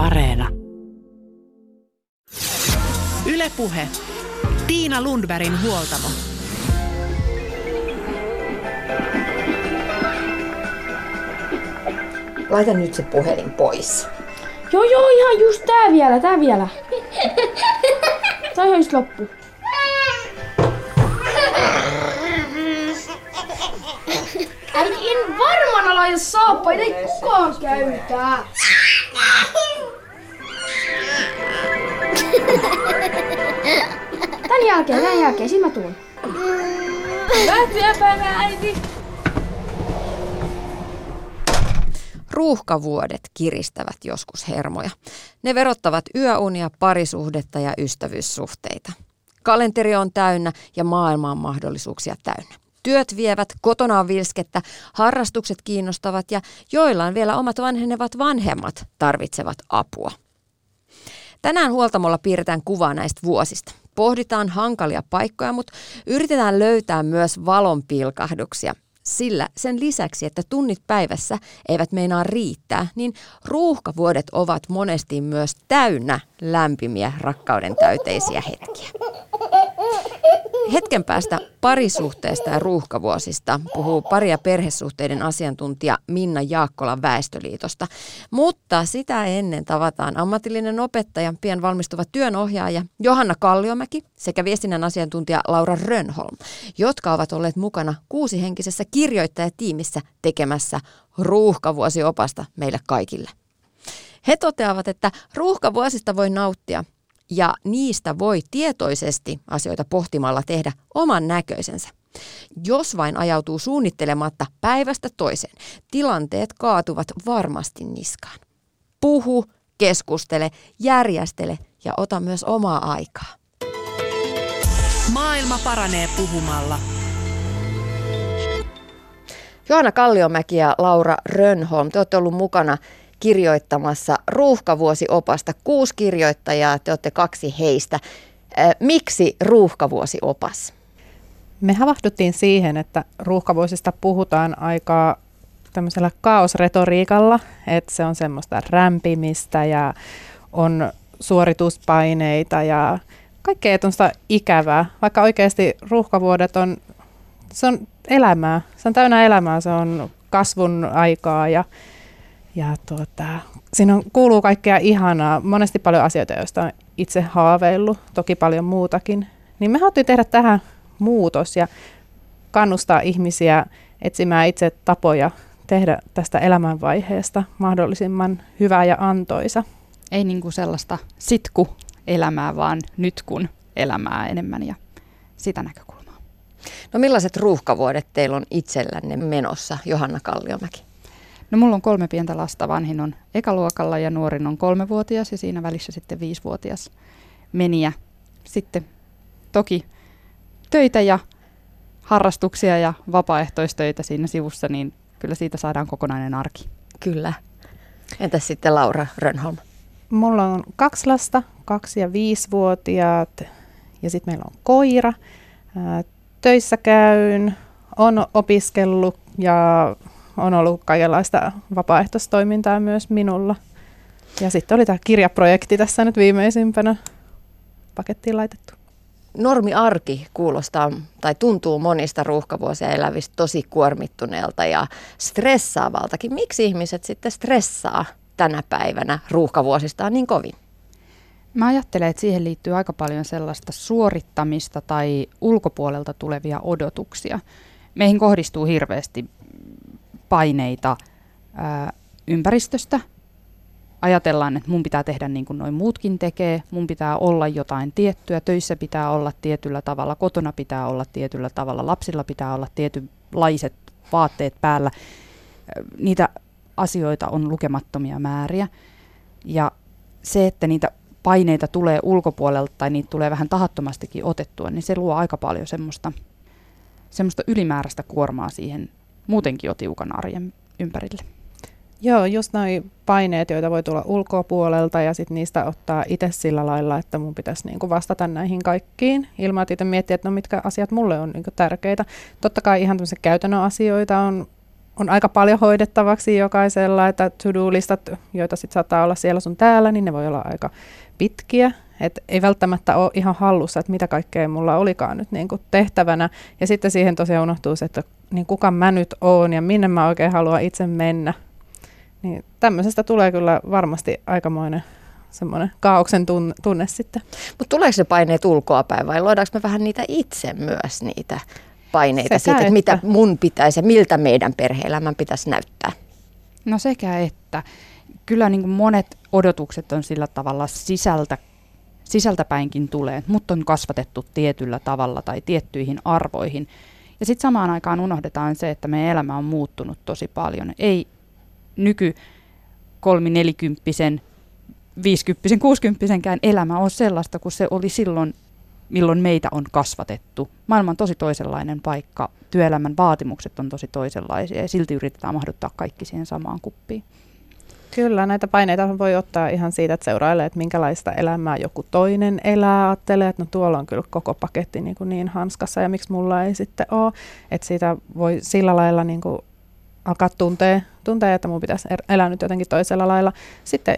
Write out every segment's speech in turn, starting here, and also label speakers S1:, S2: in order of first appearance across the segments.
S1: Areena. Ylepuhe. Tiina Lundbergin huoltamo.
S2: Laita nyt se puhelin pois.
S3: Joo, joo, ihan just tää vielä, tää vielä. Tää on ihan just loppu. Äiti, en varmana laita saappaita, ei kukaan käytä. Tän jälkeen, tän jälkeen, sit mä tuun. Työpäivää, äiti.
S2: Ruuhkavuodet kiristävät joskus hermoja. Ne verottavat yöunia, parisuhdetta ja ystävyyssuhteita. Kalenteri on täynnä ja maailma on mahdollisuuksia täynnä. Työt vievät, kotona on vilskettä, harrastukset kiinnostavat ja joillain vielä omat vanhenevat vanhemmat tarvitsevat apua. Tänään huoltamolla piirretään kuvaa näistä vuosista. Pohditaan hankalia paikkoja, mutta yritetään löytää myös valonpilkahduksia. Sillä sen lisäksi, että tunnit päivässä eivät meinaa riittää, niin ruuhkavuodet ovat monesti myös täynnä lämpimiä rakkauden täyteisiä hetkiä. Hetken päästä parisuhteesta ja ruuhkavuosista puhuu pari- ja perhesuhteiden asiantuntija Minna Jaakkola Väestöliitosta. Mutta sitä ennen tavataan ammatillinen opettaja, pian valmistuva työnohjaaja Johanna Kalliomäki sekä viestinnän asiantuntija Laura Rönholm, jotka ovat olleet mukana kuusihenkisessä kirjoittajatiimissä tekemässä ruuhkavuosiopasta meille kaikille. He toteavat, että ruuhkavuosista voi nauttia ja niistä voi tietoisesti asioita pohtimalla tehdä oman näköisensä. Jos vain ajautuu suunnittelematta päivästä toiseen, tilanteet kaatuvat varmasti niskaan. Puhu, keskustele, järjestele ja ota myös omaa aikaa.
S1: Maailma paranee puhumalla.
S2: Johanna Kalliomäki ja Laura Rönholm, te olette ollut mukana kirjoittamassa ruuhkavuosiopasta. Kuusi kirjoittajaa, te olette kaksi heistä. Miksi ruuhkavuosiopas?
S4: Me havahduttiin siihen, että ruuhkavuosista puhutaan aika tämmöisellä kaosretoriikalla, että se on semmoista rämpimistä ja on suorituspaineita ja kaikkea tuosta ikävää, vaikka oikeasti ruuhkavuodet on, se on elämää, se on täynnä elämää, se on kasvun aikaa ja ja tuota, siinä on, kuuluu kaikkea ihanaa, monesti paljon asioita, joista on itse haaveillut, toki paljon muutakin. Niin me haluttiin tehdä tähän muutos ja kannustaa ihmisiä etsimään itse tapoja tehdä tästä elämänvaiheesta mahdollisimman hyvää ja antoisa.
S5: Ei niin kuin sellaista sitku-elämää, vaan nyt kun elämää enemmän ja sitä näkökulmaa.
S2: No millaiset ruuhkavuodet teillä on itsellänne menossa, Johanna Kalliomäki?
S5: No mulla on kolme pientä lasta. Vanhin on ekaluokalla ja nuorin on kolmevuotias ja siinä välissä sitten viisivuotias meniä. Sitten toki töitä ja harrastuksia ja vapaaehtoistöitä siinä sivussa, niin kyllä siitä saadaan kokonainen arki.
S2: Kyllä. Entäs sitten Laura Rönholm?
S4: Mulla on kaksi lasta, kaksi ja viisivuotiaat ja sitten meillä on koira. Töissä käyn, on opiskellut ja on ollut kaikenlaista vapaaehtoistoimintaa myös minulla. Ja sitten oli tämä kirjaprojekti tässä nyt viimeisimpänä pakettiin laitettu.
S2: Normi arki kuulostaa tai tuntuu monista ruuhkavuosia elävistä tosi kuormittuneelta ja stressaavaltakin. Miksi ihmiset sitten stressaa tänä päivänä ruuhkavuosistaan niin kovin?
S5: Mä ajattelen, että siihen liittyy aika paljon sellaista suorittamista tai ulkopuolelta tulevia odotuksia. Meihin kohdistuu hirveästi paineita ää, ympäristöstä. Ajatellaan, että mun pitää tehdä niin kuin noin muutkin tekee, mun pitää olla jotain tiettyä, töissä pitää olla tietyllä tavalla, kotona pitää olla tietyllä tavalla, lapsilla pitää olla tietynlaiset vaatteet päällä. Niitä asioita on lukemattomia määriä. Ja se, että niitä paineita tulee ulkopuolelta tai niitä tulee vähän tahattomastikin otettua, niin se luo aika paljon semmoista, semmoista ylimääräistä kuormaa siihen muutenkin jo tiukan arjen ympärille.
S4: Joo, just noin paineet, joita voi tulla ulkopuolelta ja sitten niistä ottaa itse sillä lailla, että mun pitäisi niinku vastata näihin kaikkiin ilman, että itse miettiä, että no mitkä asiat mulle on niinku tärkeitä. Totta kai ihan tämmöisiä käytännön asioita on on aika paljon hoidettavaksi jokaisella, että to-do-listat, joita sitten saattaa olla siellä sun täällä, niin ne voi olla aika pitkiä. Et ei välttämättä ole ihan hallussa, että mitä kaikkea mulla olikaan nyt niin kuin tehtävänä. Ja sitten siihen tosiaan unohtuu se, että niin kuka mä nyt oon ja minne mä oikein haluan itse mennä. Niin tämmöisestä tulee kyllä varmasti aikamoinen semmoinen kaauksen tunne, tunne sitten.
S2: Mutta tuleeko se paineet ulkoapäin vai luodaanko me vähän niitä itse myös niitä paineita
S4: Sekä
S2: siitä, että
S4: että.
S2: mitä mun pitäisi ja miltä meidän perhe-elämän pitäisi näyttää?
S5: No sekä että. Kyllä niin kuin monet odotukset on sillä tavalla sisältä, sisältäpäinkin tulee. Mut on kasvatettu tietyllä tavalla tai tiettyihin arvoihin. Ja sitten samaan aikaan unohdetaan se, että meidän elämä on muuttunut tosi paljon. Ei nyky kolmi nelikymppisen, viisikymppisen, kuusikymppisen elämä ole sellaista kuin se oli silloin, milloin meitä on kasvatettu. Maailma on tosi toisenlainen paikka, työelämän vaatimukset on tosi toisenlaisia ja silti yritetään mahduttaa kaikki siihen samaan kuppiin.
S4: Kyllä, näitä paineita voi ottaa ihan siitä, että seurailee, että minkälaista elämää joku toinen elää. Ajattelee, että no tuolla on kyllä koko paketti niin, kuin niin hanskassa ja miksi mulla ei sitten ole. Että siitä voi sillä lailla niin kuin alkaa tuntea, tuntea, että mun pitäisi er- elää nyt jotenkin toisella lailla. Sitten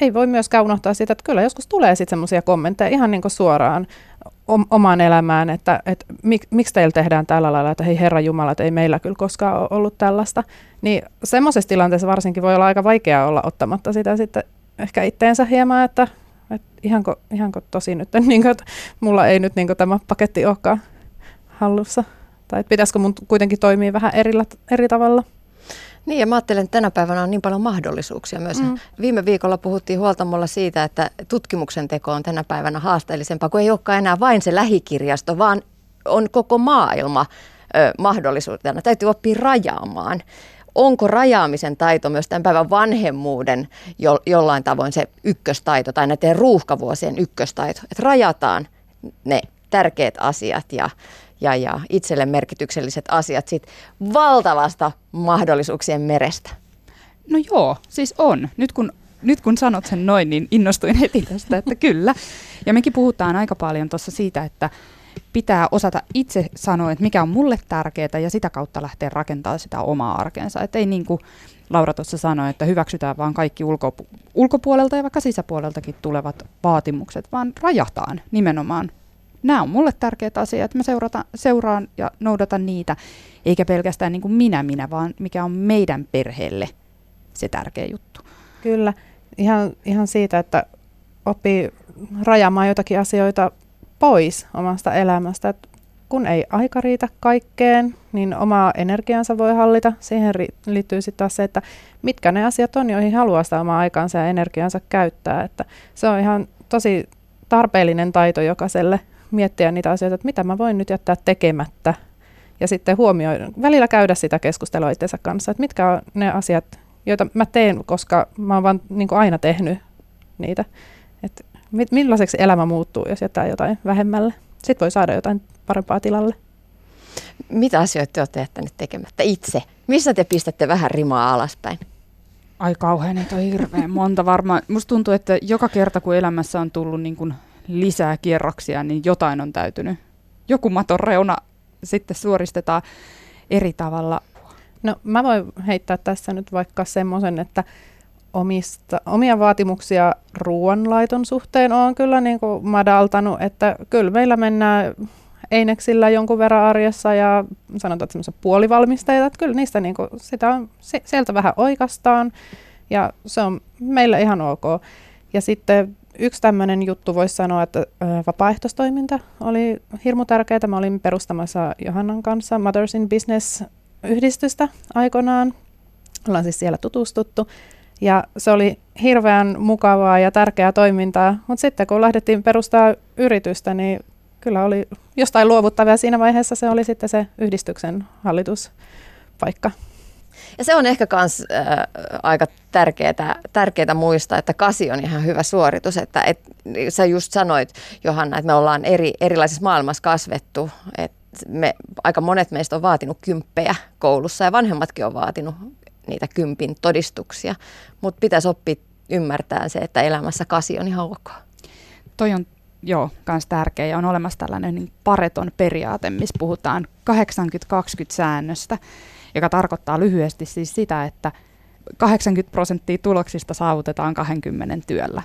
S4: ei voi myöskään unohtaa sitä, että kyllä joskus tulee sitten semmoisia kommentteja ihan niin kuin suoraan omaan elämään, että, että mik, miksi teillä tehdään tällä lailla, että hei Herra Jumala, että ei meillä kyllä koskaan ole ollut tällaista. Niin semmoisessa tilanteessa varsinkin voi olla aika vaikeaa olla ottamatta sitä sitten ehkä itteensä hieman, että, että ihanko, ihanko tosi nyt, niin kuin, että mulla ei nyt niin kuin tämä paketti olekaan hallussa. Tai että pitäisikö mun kuitenkin toimia vähän erillä, eri tavalla.
S2: Niin ja mä ajattelen, että tänä päivänä on niin paljon mahdollisuuksia myös. Mm. Viime viikolla puhuttiin huoltamolla siitä, että tutkimuksen teko on tänä päivänä haasteellisempaa, kun ei olekaan enää vain se lähikirjasto, vaan on koko maailma ö, mahdollisuutena. Täytyy oppia rajaamaan. Onko rajaamisen taito myös tämän päivän vanhemmuuden jo, jollain tavoin se ykköstaito tai näiden ruuhkavuosien ykköstaito, että rajataan ne tärkeät asiat ja, ja, ja itselle merkitykselliset asiat sit valtavasta mahdollisuuksien merestä.
S5: No joo, siis on. Nyt kun, nyt kun sanot sen noin, niin innostuin heti tästä, että kyllä. Ja mekin puhutaan aika paljon tuossa siitä, että pitää osata itse sanoa, että mikä on mulle tärkeää ja sitä kautta lähteä rakentamaan sitä omaa arkensa. Että ei niin kuin Laura tuossa sanoi, että hyväksytään vaan kaikki ulko, ulkopuolelta ja vaikka sisäpuoleltakin tulevat vaatimukset, vaan rajataan nimenomaan. Nämä on mulle tärkeät asiat, mä seurata, seuraan ja noudatan niitä, eikä pelkästään niin kuin minä minä, vaan mikä on meidän perheelle se tärkeä juttu.
S4: Kyllä, ihan, ihan siitä, että oppii rajaamaan jotakin asioita pois omasta elämästä. Et kun ei aika riitä kaikkeen, niin omaa energiansa voi hallita. Siihen ri- liittyy sitten taas se, että mitkä ne asiat on, joihin haluaa sitä omaa aikaansa ja energiansa käyttää. Että se on ihan tosi tarpeellinen taito jokaiselle miettiä niitä asioita, että mitä mä voin nyt jättää tekemättä. Ja sitten huomioida, välillä käydä sitä keskustelua itsensä kanssa, että mitkä on ne asiat, joita mä teen, koska mä oon vaan niin aina tehnyt niitä. Että millaiseksi elämä muuttuu, jos jättää jotain vähemmälle. Sitten voi saada jotain parempaa tilalle.
S2: Mitä asioita te olette jättäneet tekemättä itse? Missä te pistätte vähän rimaa alaspäin?
S5: Ai kauhean, että on hirveän monta varmaan. Musta tuntuu, että joka kerta kun elämässä on tullut niin kuin lisää kierroksia, niin jotain on täytynyt. Joku maton reuna sitten suoristetaan eri tavalla.
S4: No mä voin heittää tässä nyt vaikka semmoisen, että omista, omia vaatimuksia ruoanlaiton suhteen on kyllä niin kuin madaltanut, että kyllä meillä mennään eineksillä jonkun verran arjessa ja sanotaan semmoisia puolivalmisteita, että kyllä niistä niin kuin, sitä on, sieltä vähän oikeastaan ja se on meillä ihan ok. Ja sitten yksi tämmöinen juttu voisi sanoa, että vapaaehtoistoiminta oli hirmu tärkeää. Mä olin perustamassa Johannan kanssa Mothers in Business yhdistystä aikoinaan. Ollaan siis siellä tutustuttu. Ja se oli hirveän mukavaa ja tärkeää toimintaa, mutta sitten kun lähdettiin perustaa yritystä, niin kyllä oli jostain luovuttavaa. Siinä vaiheessa se oli sitten se yhdistyksen hallituspaikka.
S2: Ja se on ehkä myös äh, aika tärkeää, tärkeää muistaa, että kasi on ihan hyvä suoritus. Että et, sä just sanoit, Johanna, että me ollaan eri, erilaisissa maailmassa kasvettu. Et me, aika monet meistä on vaatinut kymppejä koulussa ja vanhemmatkin on vaatinut niitä kympin todistuksia. Mutta pitäisi oppia ymmärtää se, että elämässä kasi on ihan ok.
S5: Toi on joo, myös tärkeä ja on olemassa tällainen niin pareton periaate, missä puhutaan 80-20 säännöstä. Joka tarkoittaa lyhyesti siis sitä, että 80 prosenttia tuloksista saavutetaan 20 työllä.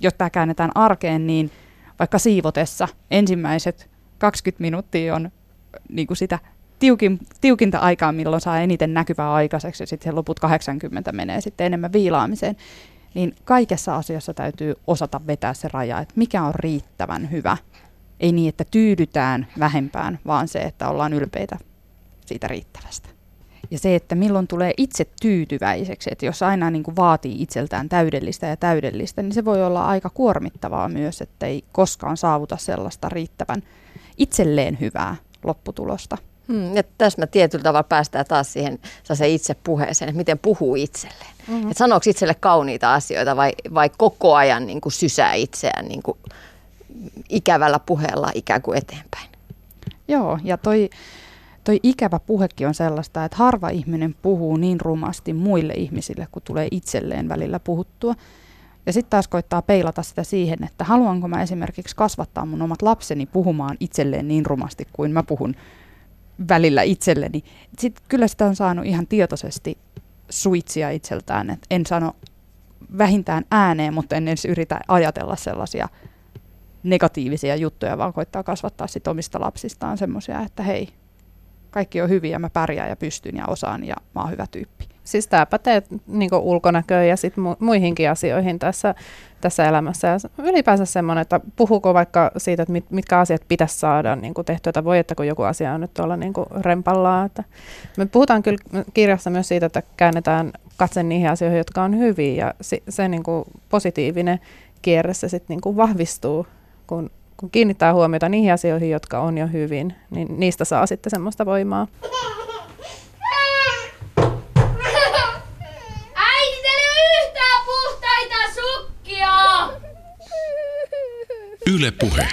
S5: Jos tämä käännetään arkeen, niin vaikka siivotessa ensimmäiset 20 minuuttia on niin kuin sitä tiukin, tiukinta aikaa, milloin saa eniten näkyvää aikaiseksi ja sitten loput 80 menee sitten enemmän viilaamiseen, niin kaikessa asiassa täytyy osata vetää se raja, että mikä on riittävän hyvä. Ei niin, että tyydytään vähempään, vaan se, että ollaan ylpeitä siitä riittävästä. Ja se, että milloin tulee itse tyytyväiseksi, että jos aina niin kuin vaatii itseltään täydellistä ja täydellistä, niin se voi olla aika kuormittavaa myös, että ei koskaan saavuta sellaista riittävän itselleen hyvää lopputulosta.
S2: Hmm, ja tässä mä tietyllä tavalla päästään taas siihen se itse puheeseen, että miten puhuu itselleen. Mm-hmm. Että sanooko itselle kauniita asioita vai, vai koko ajan niin kuin sysää itseään niin kuin ikävällä puheella ikään kuin eteenpäin.
S5: Joo, ja toi, toi ikävä puhekin on sellaista, että harva ihminen puhuu niin rumasti muille ihmisille, kun tulee itselleen välillä puhuttua. Ja sitten taas koittaa peilata sitä siihen, että haluanko mä esimerkiksi kasvattaa mun omat lapseni puhumaan itselleen niin rumasti kuin mä puhun välillä itselleni. Sitten kyllä sitä on saanut ihan tietoisesti suitsia itseltään, että en sano vähintään ääneen, mutta en edes yritä ajatella sellaisia negatiivisia juttuja, vaan koittaa kasvattaa sit omista lapsistaan semmoisia, että hei, kaikki on hyviä, mä pärjään ja pystyn ja osaan ja mä oon hyvä tyyppi.
S4: Siis tämä pätee niin ulkonäköön ja sit mu- muihinkin asioihin tässä, tässä elämässä. Ja ylipäänsä semmoinen, että puhuuko vaikka siitä, että mit, mitkä asiat pitäisi saada niin tehtyä, että voi, että kun joku asia on nyt tuolla niin rempallaan. Että me puhutaan kyllä kirjassa myös siitä, että käännetään katse niihin asioihin, jotka on hyviä ja se, se niin positiivinen kierre se sitten niin vahvistuu, kun kun kiinnittää huomiota niihin asioihin, jotka on jo hyvin, niin niistä saa sitten semmoista voimaa.
S3: Äiti, teillä ei yhtään puhtaita sukkia!
S6: Yle Puhe.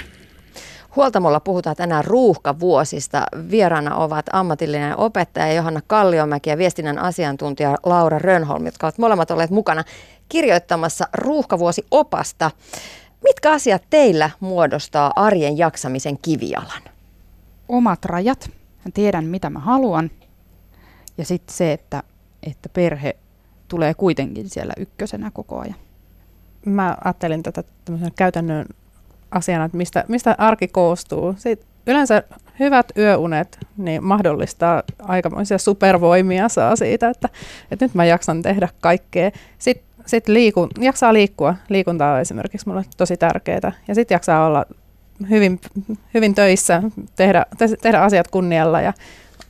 S2: Huoltamolla puhutaan tänään ruuhkavuosista. Vieraana ovat ammatillinen opettaja Johanna Kalliomäki ja viestinnän asiantuntija Laura Rönholm, jotka ovat molemmat olleet mukana kirjoittamassa ruuhkavuosiopasta. Mitkä asiat teillä muodostaa arjen jaksamisen kivialan?
S5: Omat rajat. Mä tiedän, mitä mä haluan. Ja sitten se, että, että perhe tulee kuitenkin siellä ykkösenä koko ajan.
S4: Mä ajattelin tätä käytännön asiana, että mistä, mistä arki koostuu. Sitten yleensä hyvät yöunet niin mahdollistaa aikamoisia supervoimia saa siitä, että, että nyt mä jaksan tehdä kaikkea. Sitten sitten liiku, jaksaa liikkua. Liikunta on esimerkiksi mulle tosi tärkeää. Ja sitten jaksaa olla hyvin, hyvin töissä, tehdä, te, tehdä asiat kunnialla ja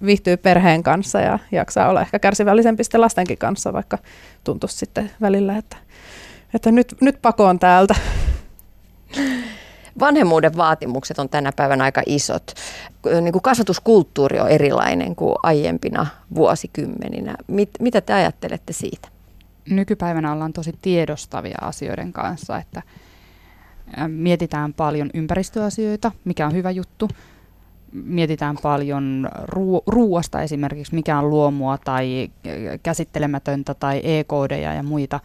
S4: viihtyy perheen kanssa ja jaksaa olla ehkä kärsivällisempi sitten lastenkin kanssa, vaikka tuntuisi sitten välillä, että, että nyt, nyt pakoon täältä.
S2: Vanhemmuuden vaatimukset on tänä päivänä aika isot. Niin kuin kasvatuskulttuuri on erilainen kuin aiempina vuosikymmeninä. Mit, mitä te ajattelette siitä?
S5: Nykypäivänä ollaan tosi tiedostavia asioiden kanssa, että mietitään paljon ympäristöasioita, mikä on hyvä juttu. Mietitään paljon ruu- ruuasta esimerkiksi, mikä on luomua tai käsittelemätöntä tai e-koodeja ja muita.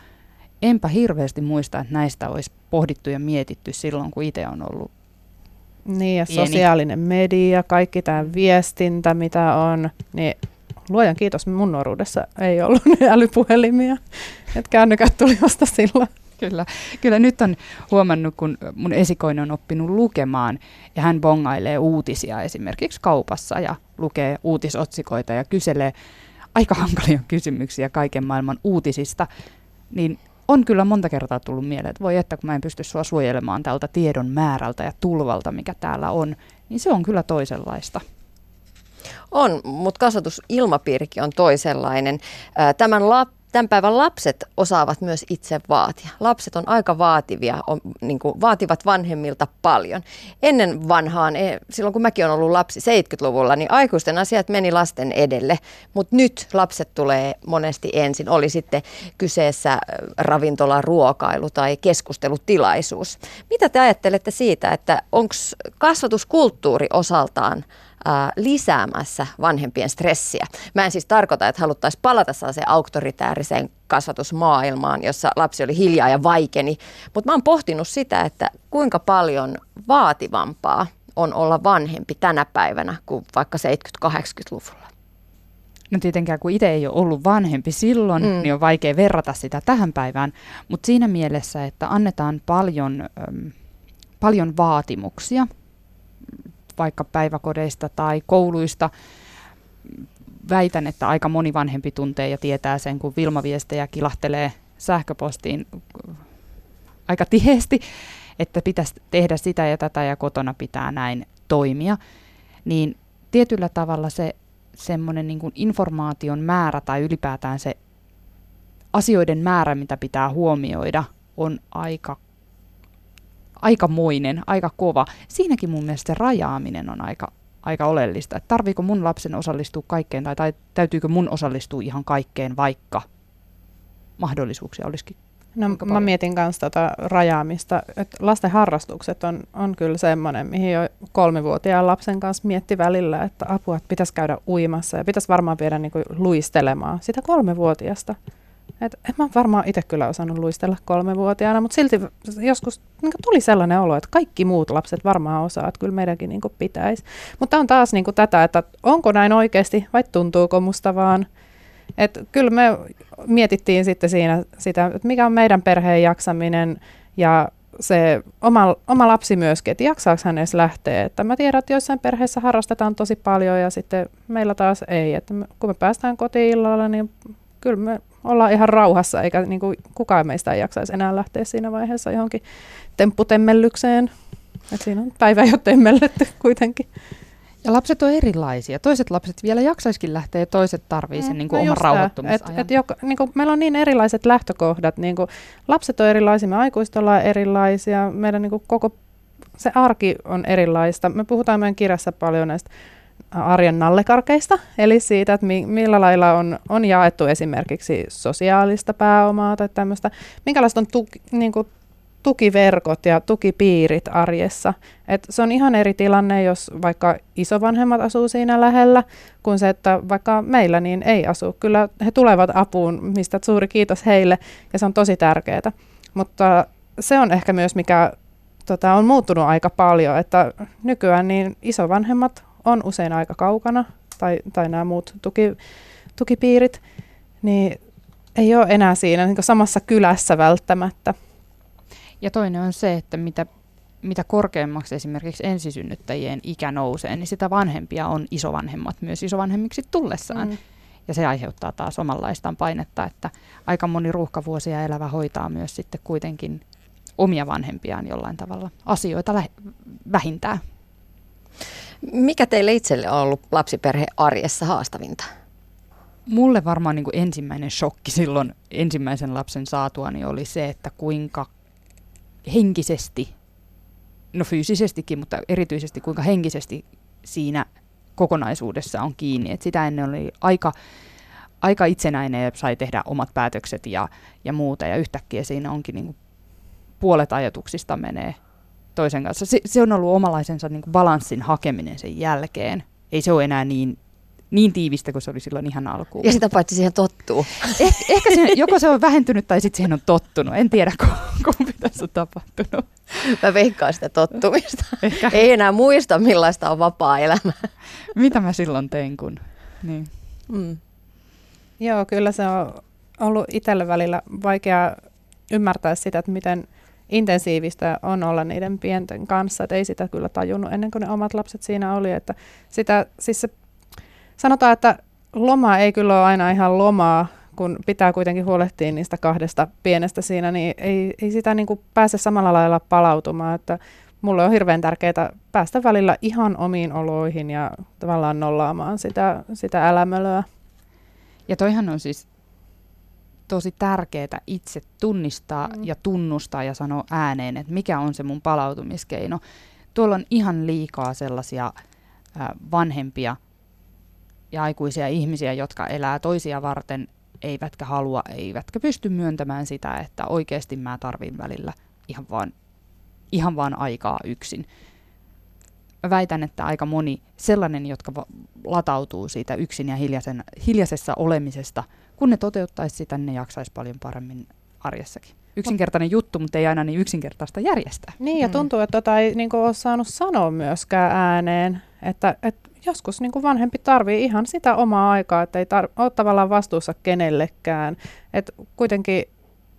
S5: Enpä hirveästi muista, että näistä olisi pohdittu ja mietitty silloin, kun itse on ollut
S4: Niin ja pieni. sosiaalinen media, kaikki tämä viestintä, mitä on, niin luojan kiitos, mun nuoruudessa ei ollut älypuhelimia. Että kännykät tuli vasta silloin.
S5: Kyllä. Kyllä nyt on huomannut, kun mun esikoinen on oppinut lukemaan ja hän bongailee uutisia esimerkiksi kaupassa ja lukee uutisotsikoita ja kyselee aika hankalia kysymyksiä kaiken maailman uutisista, niin on kyllä monta kertaa tullut mieleen, että voi että kun mä en pysty sua suojelemaan tältä tiedon määrältä ja tulvalta, mikä täällä on, niin se on kyllä toisenlaista.
S2: On, mutta kasvatusilmapiirikin on toisenlainen. Tämän lap, tämän päivän lapset osaavat myös itse vaatia. Lapset on aika vaativia, on, niin kuin, vaativat vanhemmilta paljon. Ennen vanhaan, e, silloin kun mäkin olen ollut lapsi 70-luvulla, niin aikuisten asiat meni lasten edelle. Mutta nyt lapset tulee monesti ensin, oli sitten kyseessä ravintola, ruokailu tai keskustelutilaisuus. Mitä te ajattelette siitä, että onko kasvatuskulttuuri osaltaan lisäämässä vanhempien stressiä. Mä en siis tarkoita, että haluttaisiin palata sellaiseen auktoritääriseen kasvatusmaailmaan, jossa lapsi oli hiljaa ja vaikeni, mutta mä oon pohtinut sitä, että kuinka paljon vaativampaa on olla vanhempi tänä päivänä kuin vaikka 70-80-luvulla.
S5: No tietenkään, kun itse ei ole ollut vanhempi silloin, mm. niin on vaikea verrata sitä tähän päivään. Mutta siinä mielessä, että annetaan paljon, äm, paljon vaatimuksia, vaikka päiväkodeista tai kouluista. Väitän, että aika moni vanhempi tuntee ja tietää sen, kun Vilma-viestejä kilahtelee sähköpostiin aika tiheesti, että pitäisi tehdä sitä ja tätä ja kotona pitää näin toimia. Niin tietyllä tavalla se semmoinen niin kuin informaation määrä tai ylipäätään se asioiden määrä, mitä pitää huomioida, on aika aikamoinen, aika kova. Siinäkin mun mielestä se rajaaminen on aika, aika oleellista. Että tarviiko mun lapsen osallistua kaikkeen tai, tai täytyykö mun osallistua ihan kaikkeen, vaikka mahdollisuuksia olisikin
S4: No mä mietin myös tota rajaamista, että lasten harrastukset on, on kyllä semmoinen, mihin jo kolmivuotiaan lapsen kanssa mietti välillä, että apua, että pitäisi käydä uimassa ja pitäisi varmaan viedä niin kuin luistelemaan sitä kolmevuotiasta. Et, et mä varmaan itse kyllä osannut luistella kolmevuotiaana, mutta silti joskus niin tuli sellainen olo, että kaikki muut lapset varmaan osaa, että kyllä meidänkin niin pitäisi. Mutta on taas niin tätä, että onko näin oikeasti vai tuntuuko musta vaan – et kyllä me mietittiin sitten siinä sitä, että mikä on meidän perheen jaksaminen ja se oma, oma lapsi myöskin, että jaksaako hän edes lähteä. Että mä tiedän, että joissain perheissä harrastetaan tosi paljon ja sitten meillä taas ei. Että kun me päästään kotiin illalla, niin kyllä me ollaan ihan rauhassa, eikä niin kuin, kukaan meistä ei jaksaisi enää lähteä siinä vaiheessa johonkin tempputemmellykseen. että siinä on päivä jo temmelletty kuitenkin.
S5: Ja lapset on erilaisia. Toiset lapset vielä jaksaisikin lähteä ja toiset tarvitsevat sen mm, niin kuin no oman rauhoittumisajan.
S4: Et, et joka, niin kuin, meillä on niin erilaiset lähtökohdat. Niin kuin, lapset on erilaisia, me aikuiset ollaan erilaisia. Meidän niin kuin, koko se arki on erilaista. Me puhutaan meidän kirjassa paljon näistä arjen nallekarkeista, eli siitä, että mi- millä lailla on, on jaettu esimerkiksi sosiaalista pääomaa tai tämmöistä, minkälaista on tuki, niin kuin, tukiverkot ja tukipiirit arjessa. Et se on ihan eri tilanne, jos vaikka isovanhemmat asuu siinä lähellä, kuin se, että vaikka meillä niin ei asu. Kyllä he tulevat apuun, mistä suuri kiitos heille, ja se on tosi tärkeää. Mutta se on ehkä myös, mikä tota, on muuttunut aika paljon, että nykyään niin isovanhemmat on usein aika kaukana, tai, tai nämä muut tuki, tukipiirit, niin ei ole enää siinä niin samassa kylässä välttämättä.
S5: Ja toinen on se, että mitä, mitä korkeammaksi esimerkiksi ensisynnyttäjien ikä nousee, niin sitä vanhempia on isovanhemmat myös isovanhemmiksi tullessaan. Mm. Ja se aiheuttaa taas omanlaistaan painetta, että aika moni ruuhkavuosia elävä hoitaa myös sitten kuitenkin omia vanhempiaan jollain tavalla asioita lä- vähintää.
S2: Mikä teille itselle on ollut lapsiperhe arjessa haastavinta?
S5: Mulle varmaan niin kuin ensimmäinen shokki silloin ensimmäisen lapsen saatuani oli se, että kuinka henkisesti, no fyysisestikin, mutta erityisesti kuinka henkisesti siinä kokonaisuudessa on kiinni. Et sitä ennen oli aika, aika itsenäinen ja sai tehdä omat päätökset ja, ja muuta. Ja yhtäkkiä siinä onkin niin kuin puolet ajatuksista menee toisen kanssa. Se, se on ollut omalaisensa niin kuin balanssin hakeminen sen jälkeen. Ei se ole enää niin niin tiivistä kuin se oli silloin ihan alkuun.
S2: Ja sitä paitsi siihen tottuu.
S5: Eh, ehkä siihen, joko se on vähentynyt tai sitten siihen on tottunut. En tiedä, kumpi tässä on tapahtunut.
S2: Mä veikkaan sitä tottumista. Ehkä. Ei enää muista, millaista on vapaa elämä.
S5: Mitä mä silloin tein, kun... Niin.
S4: Mm. Joo, kyllä se on ollut itselle välillä vaikea ymmärtää sitä, että miten intensiivistä on olla niiden pienten kanssa. Että ei sitä kyllä tajunnut ennen kuin ne omat lapset siinä oli. Että sitä, siis se sanotaan, että loma ei kyllä ole aina ihan lomaa, kun pitää kuitenkin huolehtia niistä kahdesta pienestä siinä, niin ei, ei sitä niin kuin pääse samalla lailla palautumaan, että mulle on hirveän tärkeää päästä välillä ihan omiin oloihin ja tavallaan nollaamaan sitä, sitä älämölöä.
S5: Ja toihan on siis tosi tärkeää itse tunnistaa mm. ja tunnustaa ja sanoa ääneen, että mikä on se mun palautumiskeino. Tuolla on ihan liikaa sellaisia äh, vanhempia, ja aikuisia ihmisiä, jotka elää toisia varten, eivätkä halua, eivätkä pysty myöntämään sitä, että oikeasti mä tarvin välillä ihan vaan, ihan vaan aikaa yksin. Mä väitän, että aika moni sellainen, jotka va- latautuu siitä yksin ja hiljaisen, hiljaisessa olemisesta, kun ne toteuttaisi sitä, niin ne jaksaisi paljon paremmin arjessakin. Yksinkertainen juttu, mutta ei aina niin yksinkertaista järjestää.
S4: Niin, ja mm. tuntuu, että tota ei niin ole saanut sanoa myöskään ääneen. Että, että joskus niin kuin vanhempi tarvii ihan sitä omaa aikaa, että ei tar- ole tavallaan vastuussa kenellekään. Et kuitenkin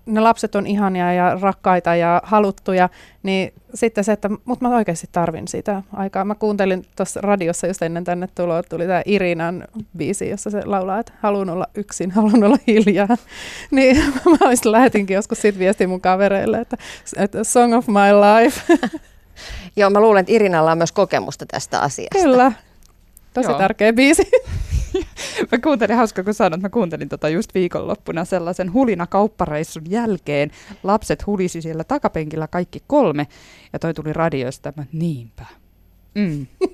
S4: ne lapset on ihania ja rakkaita ja haluttuja, niin sitten se, että mutta mä oikeasti tarvin sitä aikaa. Mä kuuntelin tuossa radiossa just ennen tänne tuloa, tuli tämä Irinan biisi, jossa se laulaa, että haluan olla yksin, haluan olla hiljaa. Niin mä olisin lähetinkin joskus siitä viestiä mun kavereille, että, että song of my life.
S2: Joo, mä luulen, että Irinalla on myös kokemusta tästä asiasta.
S4: Kyllä. Tosi
S5: Joo.
S4: tärkeä biisi.
S5: Mä kuuntelin, hauska kun sanoit, mä kuuntelin tota just viikonloppuna sellaisen hulina kauppareissun jälkeen. Lapset hulisi siellä takapenkillä kaikki kolme ja toi tuli radiosta, mä niinpä. Mm.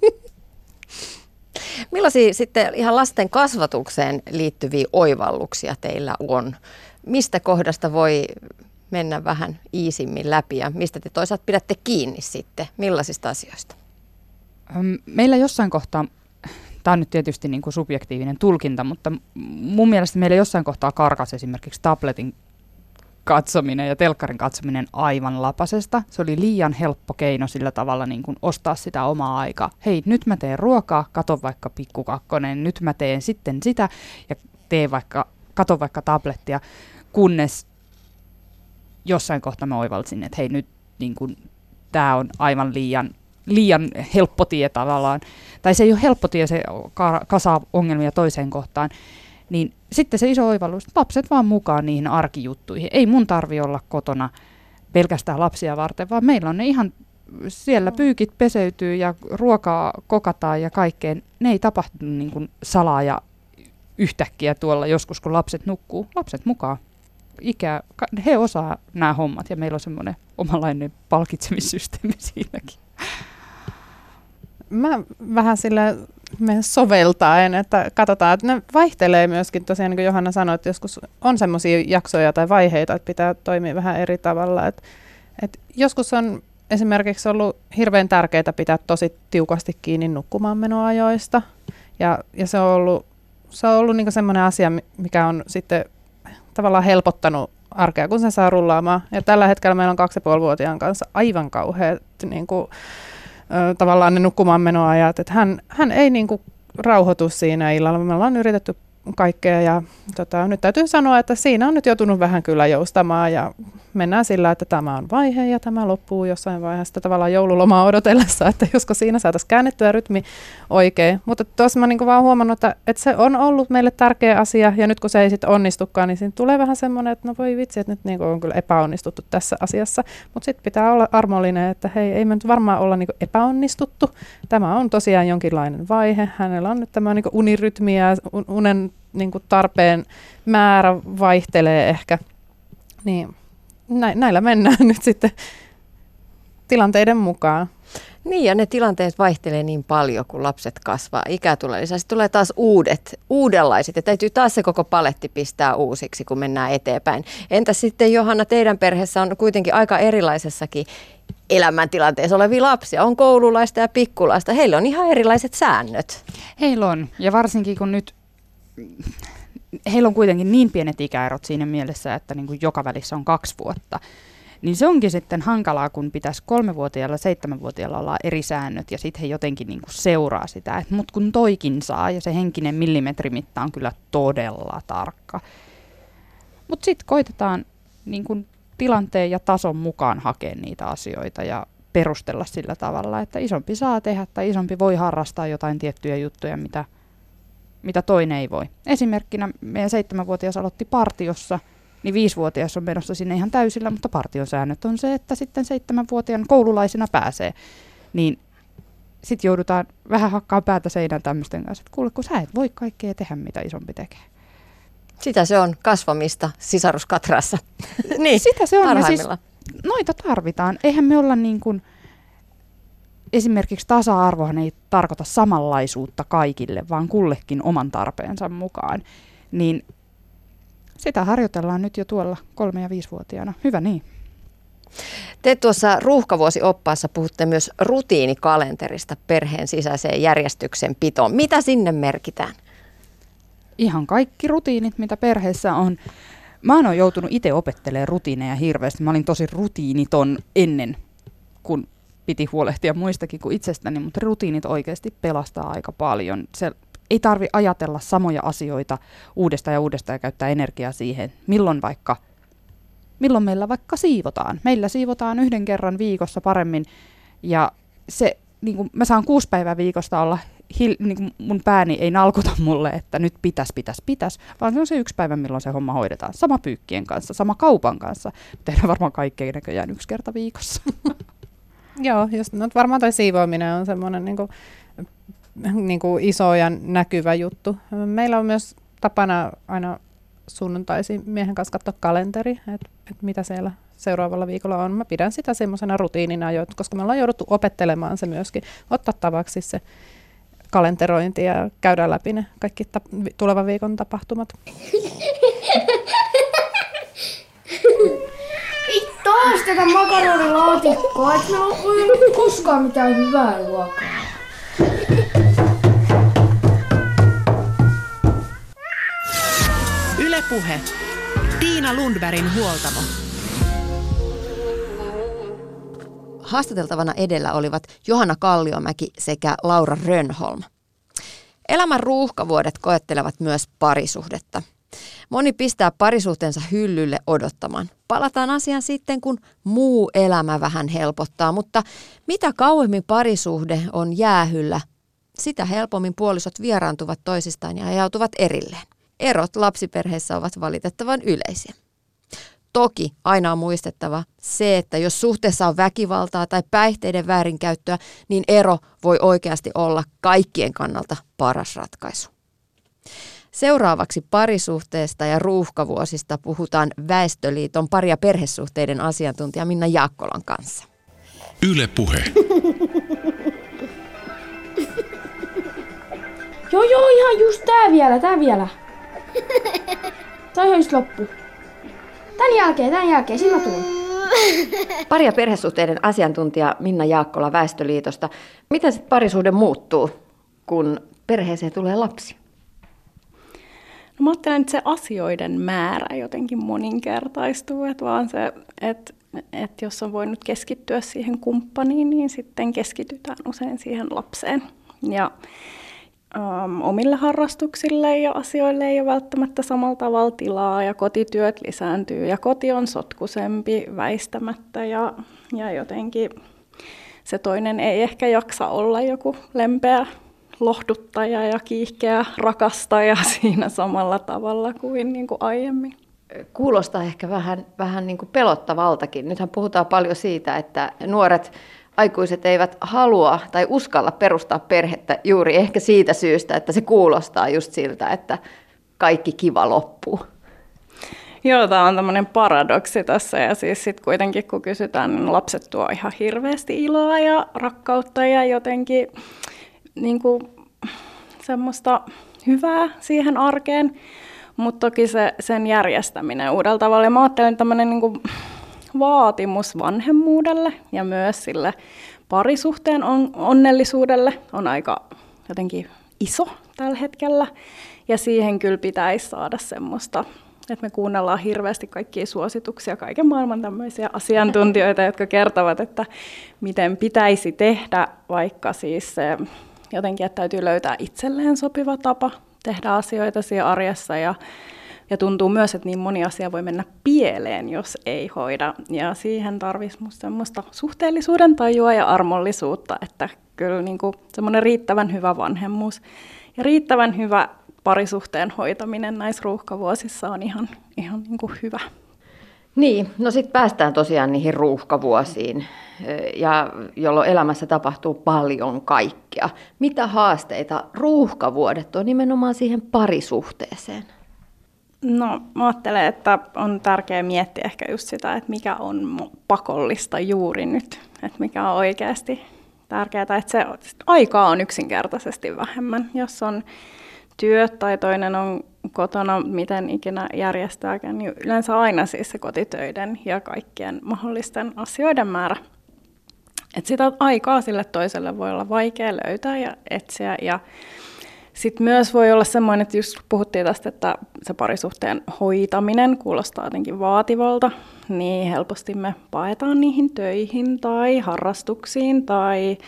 S2: Millaisia sitten ihan lasten kasvatukseen liittyviä oivalluksia teillä on? Mistä kohdasta voi mennä vähän iisimmin läpi ja mistä te toisaalta pidätte kiinni sitten? Millaisista asioista?
S5: Meillä jossain kohtaa, tämä on nyt tietysti niin kuin subjektiivinen tulkinta, mutta mun mielestä meillä jossain kohtaa karkas esimerkiksi tabletin katsominen ja telkkarin katsominen aivan lapasesta. Se oli liian helppo keino sillä tavalla niin kuin ostaa sitä omaa aikaa. Hei, nyt mä teen ruokaa, kato vaikka pikkukakkonen, nyt mä teen sitten sitä ja tee vaikka, kato vaikka tablettia, kunnes jossain kohtaa mä oivalsin, että hei nyt niin kuin, tämä on aivan liian, liian helppo tie tavallaan. Tai se ei ole helppo tie, se ka- kasaa ongelmia toiseen kohtaan. Niin sitten se iso oivallus, että lapset vaan mukaan niihin arkijuttuihin. Ei mun tarvi olla kotona pelkästään lapsia varten, vaan meillä on ne ihan siellä pyykit peseytyy ja ruokaa kokataan ja kaikkeen. Ne ei tapahdu niin kuin salaa ja yhtäkkiä tuolla joskus, kun lapset nukkuu. Lapset mukaan. Ikä, he osaa nämä hommat ja meillä on semmoinen omanlainen palkitsemissysteemi siinäkin.
S4: Mä vähän sille menen soveltaen, että katsotaan, että ne vaihtelee myöskin tosiaan, niin kuin Johanna sanoi, että joskus on semmoisia jaksoja tai vaiheita, että pitää toimia vähän eri tavalla. Että, että joskus on esimerkiksi ollut hirveän tärkeää pitää tosi tiukasti kiinni nukkumaan menoajoista. Ja, ja se on ollut, se on ollut niin semmoinen asia, mikä on sitten tavallaan helpottanut arkea, kun se saa rullaamaan. Ja tällä hetkellä meillä on kaksi ja puoli vuotiaan kanssa aivan kauheat niin kuin, tavallaan ne nukkumaan menoajat. Että hän, hän ei niin kuin, rauhoitu siinä illalla. Me ollaan yritetty kaikkea ja tota, nyt täytyy sanoa, että siinä on nyt joutunut vähän kyllä joustamaan ja mennään sillä, että tämä on vaihe ja tämä loppuu jossain vaiheessa tavallaan joululomaa odotellessa, että josko siinä saataisiin käännettyä rytmi oikein. Mutta tuossa mä niin vaan huomannut, että, että se on ollut meille tärkeä asia ja nyt kun se ei sitten onnistukaan, niin siinä tulee vähän semmoinen, että no voi vitsi, että nyt niin on kyllä epäonnistuttu tässä asiassa. Mutta sitten pitää olla armollinen, että hei, ei me nyt varmaan olla niin epäonnistuttu. Tämä on tosiaan jonkinlainen vaihe. Hänellä on nyt tämä niin unirytmi ja unen niin tarpeen määrä vaihtelee ehkä. Niin nä- näillä mennään nyt sitten tilanteiden mukaan.
S2: Niin, ja ne tilanteet vaihtelee niin paljon, kun lapset kasvaa. Ikä tulee lisää. Sitten tulee taas uudet, uudenlaiset. Ja täytyy taas se koko paletti pistää uusiksi, kun mennään eteenpäin. Entä sitten Johanna, teidän perheessä on kuitenkin aika erilaisessakin elämäntilanteessa olevia lapsia. On koululaista ja pikkulaista. Heillä on ihan erilaiset säännöt.
S5: Heillä on, ja varsinkin kun nyt heillä on kuitenkin niin pienet ikäerot siinä mielessä, että niin kuin joka välissä on kaksi vuotta. Niin se onkin sitten hankalaa, kun pitäisi kolmevuotiaalla, seitsemänvuotiaalla olla eri säännöt ja sitten he jotenkin niin kuin seuraa sitä, että mut kun toikin saa ja se henkinen millimetrimitta on kyllä todella tarkka. Mutta sitten koitetaan niin kuin tilanteen ja tason mukaan hakea niitä asioita ja perustella sillä tavalla, että isompi saa tehdä tai isompi voi harrastaa jotain tiettyjä juttuja, mitä – mitä toinen ei voi. Esimerkkinä meidän seitsemänvuotias aloitti partiossa, niin viisivuotias on menossa sinne ihan täysillä, mutta partion säännöt on se, että sitten seitsemänvuotiaan koululaisina pääsee. Niin sitten joudutaan vähän hakkaa päätä seinän tämmöisten kanssa, että kuule, kun sä et voi kaikkea tehdä, mitä isompi tekee.
S2: Sitä se on kasvamista sisaruskatrassa.
S5: niin, sitä se on. Ja siis noita tarvitaan. Eihän me olla niin kuin, esimerkiksi tasa-arvohan ei tarkoita samanlaisuutta kaikille, vaan kullekin oman tarpeensa mukaan. Niin sitä harjoitellaan nyt jo tuolla kolme- ja viisivuotiaana. Hyvä niin.
S2: Te tuossa ruuhkavuosioppaassa puhutte myös rutiinikalenterista perheen sisäiseen järjestyksen pitoon. Mitä sinne merkitään?
S5: Ihan kaikki rutiinit, mitä perheessä on. Mä oon joutunut itse opettelemaan rutiineja hirveästi. Mä olin tosi rutiiniton ennen, kun piti huolehtia muistakin kuin itsestäni, mutta rutiinit oikeasti pelastaa aika paljon. Se ei tarvi ajatella samoja asioita uudestaan ja uudestaan ja käyttää energiaa siihen, milloin vaikka milloin meillä vaikka siivotaan. Meillä siivotaan yhden kerran viikossa paremmin ja se, niin kuin mä saan kuusi päivää viikosta olla, hil, niin kuin mun pääni ei nalkuta mulle, että nyt pitäisi, pitäisi, pitäisi, vaan se on se yksi päivä, milloin se homma hoidetaan. Sama pyykkien kanssa, sama kaupan kanssa. Tehdään varmaan kaikkea näköjään yksi kerta viikossa.
S4: Joo, just, no, varmaan toi siivoaminen on semmoinen niin kuin, niin kuin iso ja näkyvä juttu. Meillä on myös tapana aina sunnuntaisin miehen kanssa katsoa kalenteri, että et mitä siellä seuraavalla viikolla on. Mä pidän sitä semmoisena rutiinina koska me ollaan jouduttu opettelemaan se myöskin, ottaa tavaksi se kalenterointi ja käydään läpi ne kaikki tap- tulevan viikon tapahtumat.
S3: Taas tätä makaronilaatikkoa, et meillä ole koskaan mitään hyvää ruokaa.
S1: Ylepuhe. Tiina Lundbergin huoltamo.
S2: Haastateltavana edellä olivat Johanna Kalliomäki sekä Laura Rönholm. Elämän ruuhkavuodet koettelevat myös parisuhdetta. Moni pistää parisuhteensa hyllylle odottamaan. Palataan asiaan sitten, kun muu elämä vähän helpottaa, mutta mitä kauemmin parisuhde on jäähyllä, sitä helpommin puolisot vieraantuvat toisistaan ja ajautuvat erilleen. Erot lapsiperheissä ovat valitettavan yleisiä. Toki aina on muistettava se, että jos suhteessa on väkivaltaa tai päihteiden väärinkäyttöä, niin ero voi oikeasti olla kaikkien kannalta paras ratkaisu. Seuraavaksi parisuhteesta ja ruuhkavuosista puhutaan Väestöliiton pari- ja perhesuhteiden asiantuntija Minna Jaakkolan kanssa.
S6: Yle Puhe.
S3: Joo joo, ihan just tää vielä, tää vielä. Tää on just loppu. Tän jälkeen, tän jälkeen, sinä tuun.
S2: Pari- ja perhesuhteiden asiantuntija Minna Jaakkola Väestöliitosta. Miten sitten parisuhde muuttuu, kun perheeseen tulee lapsi?
S7: No mä ajattelen, että se asioiden määrä jotenkin moninkertaistuu, että vaan se, että, että jos on voinut keskittyä siihen kumppaniin, niin sitten keskitytään usein siihen lapseen. Ja um, omille harrastuksille ja asioille ei ole välttämättä samalla tavalla tilaa ja kotityöt lisääntyy ja koti on sotkusempi väistämättä ja, ja jotenkin se toinen ei ehkä jaksa olla joku lempeä lohduttaja ja kiihkeä rakastaja siinä samalla tavalla kuin, niin kuin aiemmin.
S2: Kuulostaa ehkä vähän, vähän niin kuin pelottavaltakin. Nythän puhutaan paljon siitä, että nuoret aikuiset eivät halua tai uskalla perustaa perhettä juuri ehkä siitä syystä, että se kuulostaa just siltä, että kaikki kiva loppuu.
S7: Joo, tämä on tämmöinen paradoksi tässä ja siis sitten kuitenkin kun kysytään, niin lapset tuo ihan hirveästi iloa ja rakkautta ja jotenkin niin kuin, semmoista hyvää siihen arkeen, mutta toki se, sen järjestäminen uudella tavalla. Ja mä ajattelen tämmöinen niin vaatimus vanhemmuudelle ja myös sille parisuhteen on, onnellisuudelle on aika jotenkin iso tällä hetkellä. Ja siihen kyllä pitäisi saada semmoista, että me kuunnellaan hirveästi kaikkia suosituksia, kaiken maailman tämmöisiä asiantuntijoita, jotka kertovat, että miten pitäisi tehdä, vaikka siis se jotenkin, että täytyy löytää itselleen sopiva tapa tehdä asioita siellä arjessa ja, ja tuntuu myös, että niin moni asia voi mennä pieleen, jos ei hoida. Ja siihen tarvitsisi musta semmoista suhteellisuuden tajua ja armollisuutta, että kyllä niin kuin semmoinen riittävän hyvä vanhemmuus ja riittävän hyvä parisuhteen hoitaminen näissä ruuhkavuosissa on ihan, ihan niin kuin hyvä.
S2: Niin, no sitten päästään tosiaan niihin ruuhkavuosiin, ja jolloin elämässä tapahtuu paljon kaikkea. Mitä haasteita ruuhkavuodet on nimenomaan siihen parisuhteeseen?
S7: No, mä ajattelen, että on tärkeää miettiä ehkä just sitä, että mikä on pakollista juuri nyt, että mikä on oikeasti tärkeää, että se aikaa on yksinkertaisesti vähemmän, jos on työt tai toinen on kotona, miten ikinä järjestääkään, niin yleensä aina siis se kotitöiden ja kaikkien mahdollisten asioiden määrä. Et sitä aikaa sille toiselle voi olla vaikea löytää ja etsiä ja Sitten myös voi olla semmoinen, että just puhuttiin tästä, että se parisuhteen hoitaminen kuulostaa jotenkin vaativalta, niin helposti me paetaan niihin töihin tai harrastuksiin tai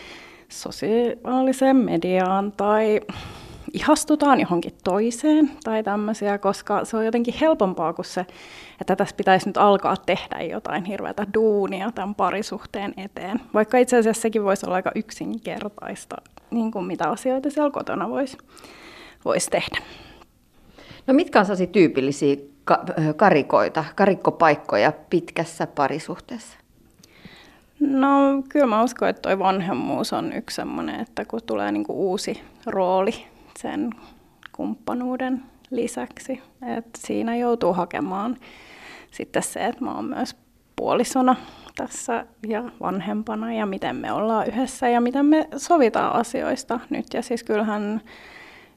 S7: sosiaaliseen mediaan tai ihastutaan johonkin toiseen tai tämmöisiä, koska se on jotenkin helpompaa kuin se, että tässä pitäisi nyt alkaa tehdä jotain hirveätä duunia tämän parisuhteen eteen. Vaikka itse asiassa sekin voisi olla aika yksinkertaista, niin kuin mitä asioita siellä kotona voisi vois tehdä.
S2: No mitkä on sellaisia tyypillisiä karikoita, karikkopaikkoja pitkässä parisuhteessa?
S7: No kyllä mä uskon, että toi vanhemmuus on yksi sellainen, että kun tulee niinku uusi rooli sen kumppanuuden lisäksi, että siinä joutuu hakemaan sitten se, että mä oon myös puolisona tässä ja vanhempana ja miten me ollaan yhdessä ja miten me sovitaan asioista nyt. Ja siis kyllähän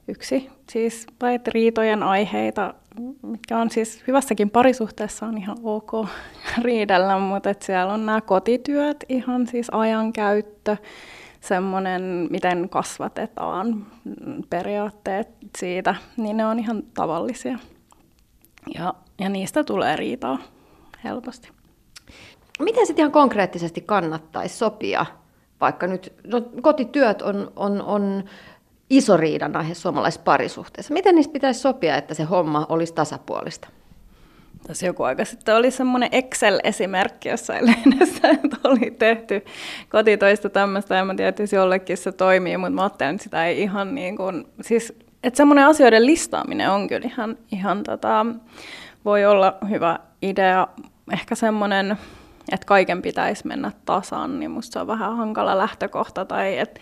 S7: yksi siis tai riitojen aiheita, mitkä on siis hyvässäkin parisuhteessa on ihan ok riidellä, mutta siellä on nämä kotityöt, ihan siis ajankäyttö, semmoinen, miten kasvatetaan periaatteet siitä, niin ne on ihan tavallisia. Ja, ja niistä tulee riitaa helposti.
S2: Miten sitten ihan konkreettisesti kannattaisi sopia, vaikka nyt no, kotityöt on, on, on iso riidan aihe suomalaisessa parisuhteessa. Miten niistä pitäisi sopia, että se homma olisi tasapuolista?
S7: Tässä joku aika sitten oli semmoinen Excel-esimerkki jossain lehdessä, oli tehty kotitoista tämmöistä, ja mä että jollekin se toimii, mutta mä ajattelen, että sitä ei ihan niin kuin, siis, että semmoinen asioiden listaaminen on kyllä ihan, ihan tota, voi olla hyvä idea. Ehkä semmoinen, että kaiken pitäisi mennä tasan, niin musta se on vähän hankala lähtökohta, tai että,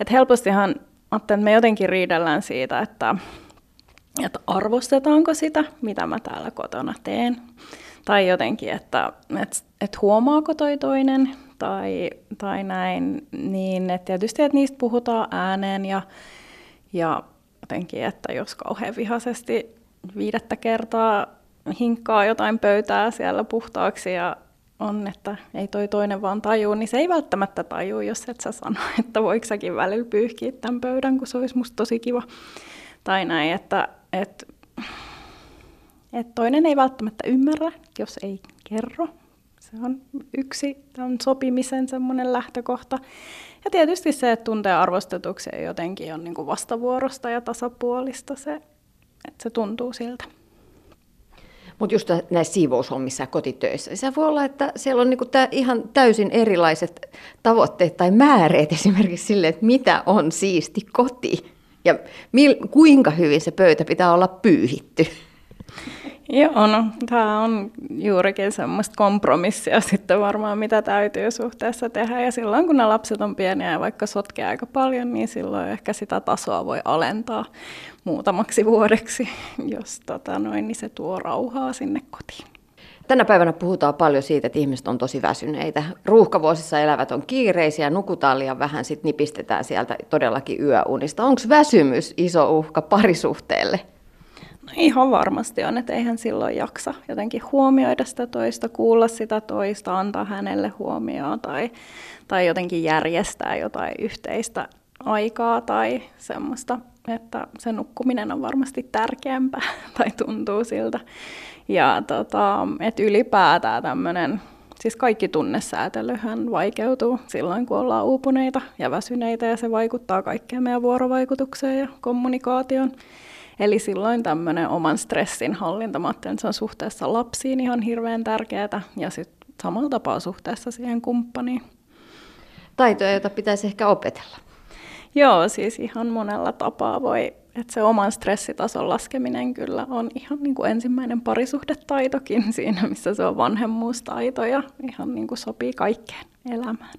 S7: että helpostihan ajattelen, että me jotenkin riidellään siitä, että, että arvostetaanko sitä, mitä mä täällä kotona teen. Tai jotenkin, että, että, että huomaako toi toinen tai, tai näin. Niin että tietysti, että niistä puhutaan ääneen ja, ja jotenkin, että jos kauhean vihaisesti viidettä kertaa hinkkaa jotain pöytää siellä puhtaaksi ja on, että ei toi toinen vaan tajuu, niin se ei välttämättä tajuu, jos et sä sano, että voiko säkin välillä pyyhkiä tämän pöydän, kun se olisi musta tosi kiva. Tai näin, että, että, että toinen ei välttämättä ymmärrä, jos ei kerro. Se on yksi tämän sopimisen semmoinen lähtökohta. Ja tietysti se, että tuntee arvostetuksi jotenkin on niin kuin vastavuorosta ja tasapuolista se, että se tuntuu siltä.
S2: Mutta just näissä siivoushommissa ja kotitöissä, se voi olla, että siellä on niinku tää ihan täysin erilaiset tavoitteet tai määreet esimerkiksi sille, että mitä on siisti koti ja mil, kuinka hyvin se pöytä pitää olla pyyhitty.
S7: Joo, no tämä on juurikin semmoista kompromissia sitten varmaan, mitä täytyy suhteessa tehdä. Ja silloin kun ne lapset on pieniä ja vaikka sotkee aika paljon, niin silloin ehkä sitä tasoa voi alentaa muutamaksi vuodeksi, jos tota noin, niin se tuo rauhaa sinne kotiin.
S2: Tänä päivänä puhutaan paljon siitä, että ihmiset on tosi väsyneitä. Ruuhkavuosissa elävät on kiireisiä, nukutaan liian vähän, sitten nipistetään sieltä todellakin yöunista. Onko väsymys iso uhka parisuhteelle?
S7: No ihan varmasti on, että eihän silloin jaksa jotenkin huomioida sitä toista, kuulla sitä toista, antaa hänelle huomioon tai, tai jotenkin järjestää jotain yhteistä aikaa tai semmoista, että se nukkuminen on varmasti tärkeämpää tai tuntuu siltä. Ja tota, että ylipäätään tämmöinen, siis kaikki tunnesäätelyhän vaikeutuu silloin, kun ollaan uupuneita ja väsyneitä ja se vaikuttaa kaikkeen meidän vuorovaikutukseen ja kommunikaatioon. Eli silloin tämmöinen oman stressin hallinta, mä että se on suhteessa lapsiin ihan hirveän tärkeää ja sitten samalla tapaa suhteessa siihen kumppaniin.
S2: Taitoja, joita pitäisi ehkä opetella.
S7: Joo, siis ihan monella tapaa voi, että se oman stressitason laskeminen kyllä on ihan niin kuin ensimmäinen parisuhdetaitokin siinä, missä se on vanhemmuustaito ja ihan niin kuin sopii kaikkeen elämään.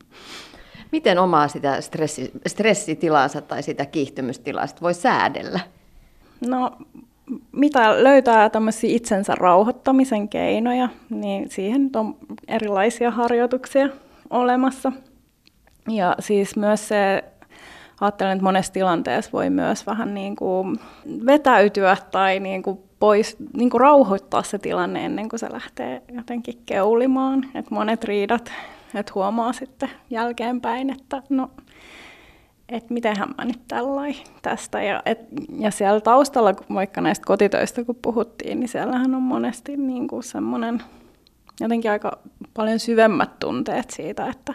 S2: Miten omaa sitä stressi, stressitilansa tai sitä kiihtymystilasta voi säädellä?
S7: No, mitä löytää tämmöisiä itsensä rauhoittamisen keinoja, niin siihen on erilaisia harjoituksia olemassa. Ja siis myös se, ajattelen, että monessa tilanteessa voi myös vähän niin kuin vetäytyä tai niin kuin pois, niin kuin rauhoittaa se tilanne ennen kuin se lähtee jotenkin keulimaan. Et monet riidat, että huomaa sitten jälkeenpäin, että no että mitenhän mä nyt tällain tästä. Ja, et, ja siellä taustalla, vaikka näistä kotitöistä kun puhuttiin, niin siellähän on monesti niin kuin semmoinen jotenkin aika paljon syvemmät tunteet siitä, että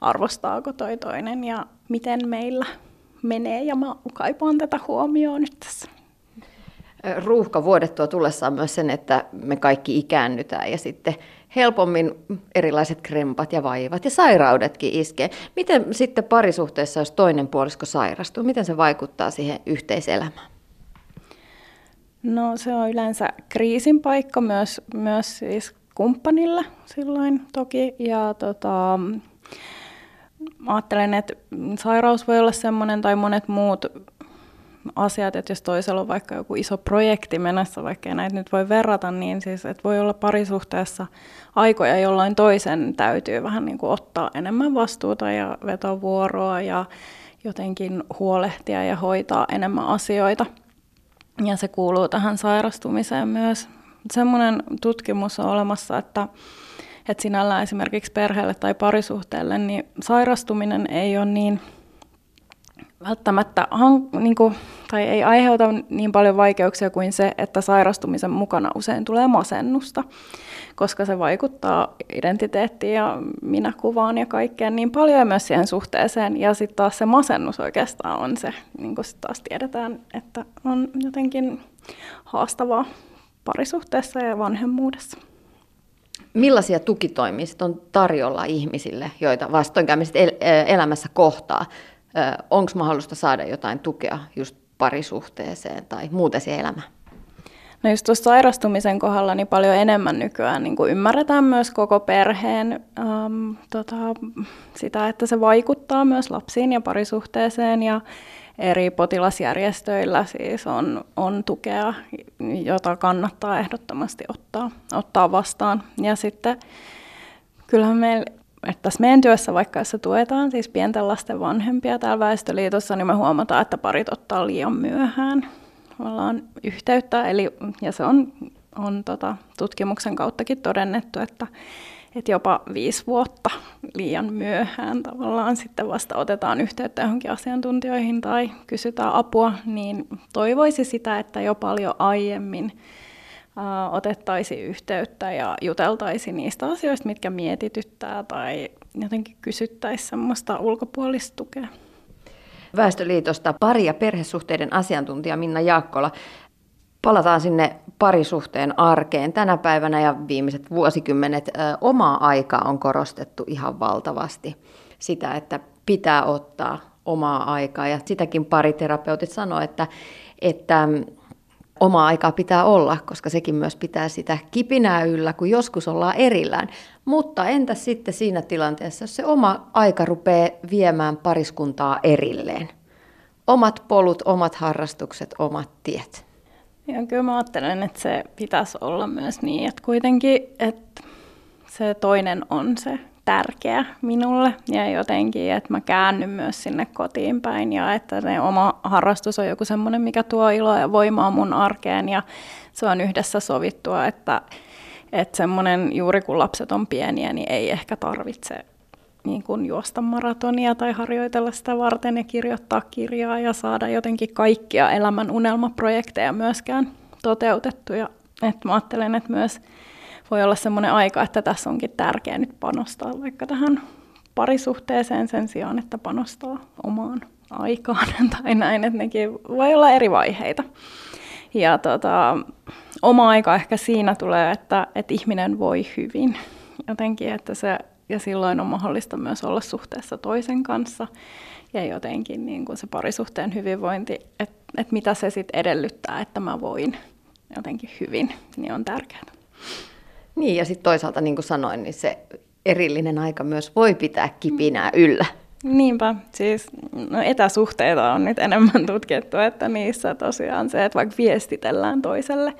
S7: arvostaako toi toinen ja miten meillä menee. Ja mä kaipaan tätä huomioon nyt tässä.
S2: Ruuhka vuodettua tullessaan myös sen, että me kaikki ikäännytään ja sitten helpommin erilaiset krempat ja vaivat ja sairaudetkin iskee. Miten sitten parisuhteessa, jos toinen puolisko sairastuu, miten se vaikuttaa siihen yhteiselämään?
S7: No se on yleensä kriisin paikka myös, myös siis kumppanilla silloin toki. Ja tota, ajattelen, että sairaus voi olla sellainen tai monet muut asiat, että jos toisella on vaikka joku iso projekti menossa, vaikka näitä nyt voi verrata, niin siis, että voi olla parisuhteessa aikoja, jolloin toisen täytyy vähän niin kuin ottaa enemmän vastuuta ja vetovuoroa ja jotenkin huolehtia ja hoitaa enemmän asioita. Ja se kuuluu tähän sairastumiseen myös. Semmoinen tutkimus on olemassa, että, että sinällään esimerkiksi perheelle tai parisuhteelle, niin sairastuminen ei ole niin välttämättä niin kuin, tai ei aiheuta niin paljon vaikeuksia kuin se, että sairastumisen mukana usein tulee masennusta, koska se vaikuttaa identiteettiin ja minäkuvaan ja kaikkeen niin paljon ja myös siihen suhteeseen. Ja sitten taas se masennus oikeastaan on se, niin kuin taas tiedetään, että on jotenkin haastavaa parisuhteessa ja vanhemmuudessa.
S2: Millaisia tukitoimia on tarjolla ihmisille, joita vastoinkäymiset el- elämässä kohtaa? onko mahdollista saada jotain tukea just parisuhteeseen tai muuten siihen elämään?
S7: No just tuossa sairastumisen kohdalla niin paljon enemmän nykyään niin kuin ymmärretään myös koko perheen ähm, tota, sitä, että se vaikuttaa myös lapsiin ja parisuhteeseen ja eri potilasjärjestöillä siis on, on tukea, jota kannattaa ehdottomasti ottaa, ottaa vastaan. Ja sitten kyllähän meillä että tässä meidän työssä, vaikka jos tuetaan siis pienten lasten vanhempia täällä Väestöliitossa, niin me huomataan, että parit ottaa liian myöhään. Ollaan yhteyttä, eli, ja se on, on tota, tutkimuksen kauttakin todennettu, että, että jopa viisi vuotta liian myöhään tavallaan sitten vasta otetaan yhteyttä johonkin asiantuntijoihin tai kysytään apua, niin toivoisi sitä, että jo paljon aiemmin otettaisiin yhteyttä ja juteltaisiin niistä asioista, mitkä mietityttää tai jotenkin kysyttäisiin semmoista ulkopuolista tukea.
S2: Väestöliitosta pari- ja perhesuhteiden asiantuntija Minna Jaakkola. Palataan sinne parisuhteen arkeen. Tänä päivänä ja viimeiset vuosikymmenet omaa aikaa on korostettu ihan valtavasti. Sitä, että pitää ottaa omaa aikaa ja sitäkin pariterapeutit sanoo, että, että Oma aikaa pitää olla, koska sekin myös pitää sitä kipinää yllä, kun joskus ollaan erillään. Mutta entä sitten siinä tilanteessa, jos se oma aika rupeaa viemään pariskuntaa erilleen? Omat polut, omat harrastukset, omat tiet.
S7: Ja kyllä mä ajattelen, että se pitäisi olla myös niin, että kuitenkin että se toinen on se tärkeä minulle. Ja jotenkin, että mä käännyn myös sinne kotiin päin ja että ne oma harrastus on joku semmoinen, mikä tuo iloa ja voimaa mun arkeen. Ja se on yhdessä sovittua, että, että semmoinen juuri kun lapset on pieniä, niin ei ehkä tarvitse niin kuin juosta maratonia tai harjoitella sitä varten ja kirjoittaa kirjaa ja saada jotenkin kaikkia elämän unelmaprojekteja myöskään toteutettuja. että mä ajattelen, että myös voi olla semmoinen aika, että tässä onkin tärkeää nyt panostaa vaikka tähän parisuhteeseen sen sijaan, että panostaa omaan aikaan tai näin, että nekin voi olla eri vaiheita. Ja tota, oma aika ehkä siinä tulee, että, että ihminen voi hyvin jotenkin, että se, ja silloin on mahdollista myös olla suhteessa toisen kanssa ja jotenkin niin kuin se parisuhteen hyvinvointi, että, että mitä se sitten edellyttää, että mä voin jotenkin hyvin, niin on tärkeää.
S2: Niin, ja sitten toisaalta, niin kuin sanoin, niin se erillinen aika myös voi pitää kipinää yllä.
S7: Niinpä, siis no etäsuhteita on nyt enemmän tutkittu, että niissä tosiaan se, että vaikka viestitellään toiselle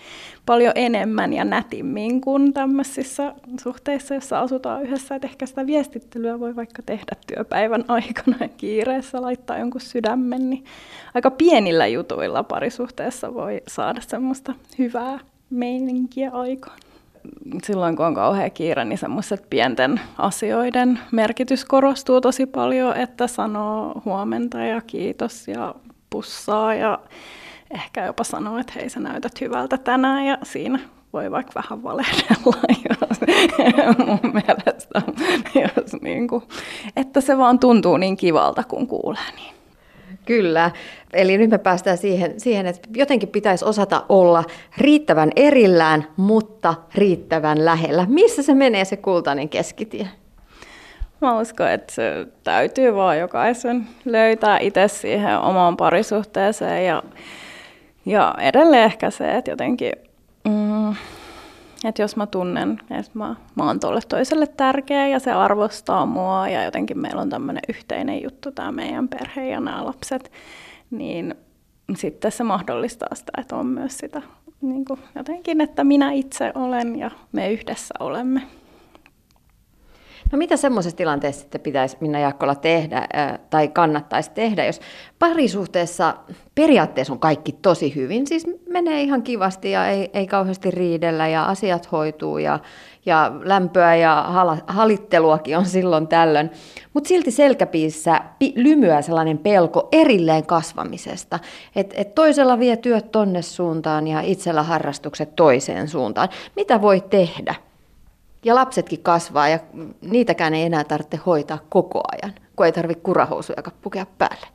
S7: paljon enemmän ja nätimmin kuin tämmöisissä suhteissa, joissa asutaan yhdessä, että ehkä sitä viestittelyä voi vaikka tehdä työpäivän aikana kiireessä, laittaa jonkun sydämen, niin aika pienillä jutuilla parisuhteessa voi saada semmoista hyvää meininkiä aikaan silloin kun on kauhean kiire, niin semmoiset pienten asioiden merkitys korostuu tosi paljon, että sanoo huomenta ja kiitos ja pussaa ja ehkä jopa sanoo, että hei sä näytät hyvältä tänään ja siinä voi vaikka vähän valehdella, jos, mun mielestä, jos niin kuin, että se vaan tuntuu niin kivalta, kun kuulee niin.
S2: Kyllä. Eli nyt me päästään siihen, siihen, että jotenkin pitäisi osata olla riittävän erillään, mutta riittävän lähellä. Missä se menee se kultainen keskitie?
S7: Mä uskon, että se täytyy vaan jokaisen löytää itse siihen omaan parisuhteeseen ja, ja edelleen ehkä se, että jotenkin mm, että jos mä tunnen, että mä, mä oon tolle toiselle tärkeä ja se arvostaa mua ja jotenkin meillä on tämmöinen yhteinen juttu, tämä meidän perhe ja nämä lapset, niin sitten se mahdollistaa sitä, että on myös sitä niin kuin jotenkin, että minä itse olen ja me yhdessä olemme.
S2: No mitä semmoisessa tilanteessa sitten pitäisi Minna Jaakkola tehdä tai kannattaisi tehdä, jos parisuhteessa periaatteessa on kaikki tosi hyvin, siis menee ihan kivasti ja ei, ei kauheasti riidellä ja asiat hoituu ja, ja lämpöä ja hal, halitteluakin on silloin tällöin, mutta silti selkäpiissä pi, lymyää sellainen pelko erilleen kasvamisesta, että et toisella vie työt tonne suuntaan ja itsellä harrastukset toiseen suuntaan. Mitä voi tehdä? Ja lapsetkin kasvaa ja niitäkään ei enää tarvitse hoitaa koko ajan, kun ei tarvitse kurahousuja pukea päälle.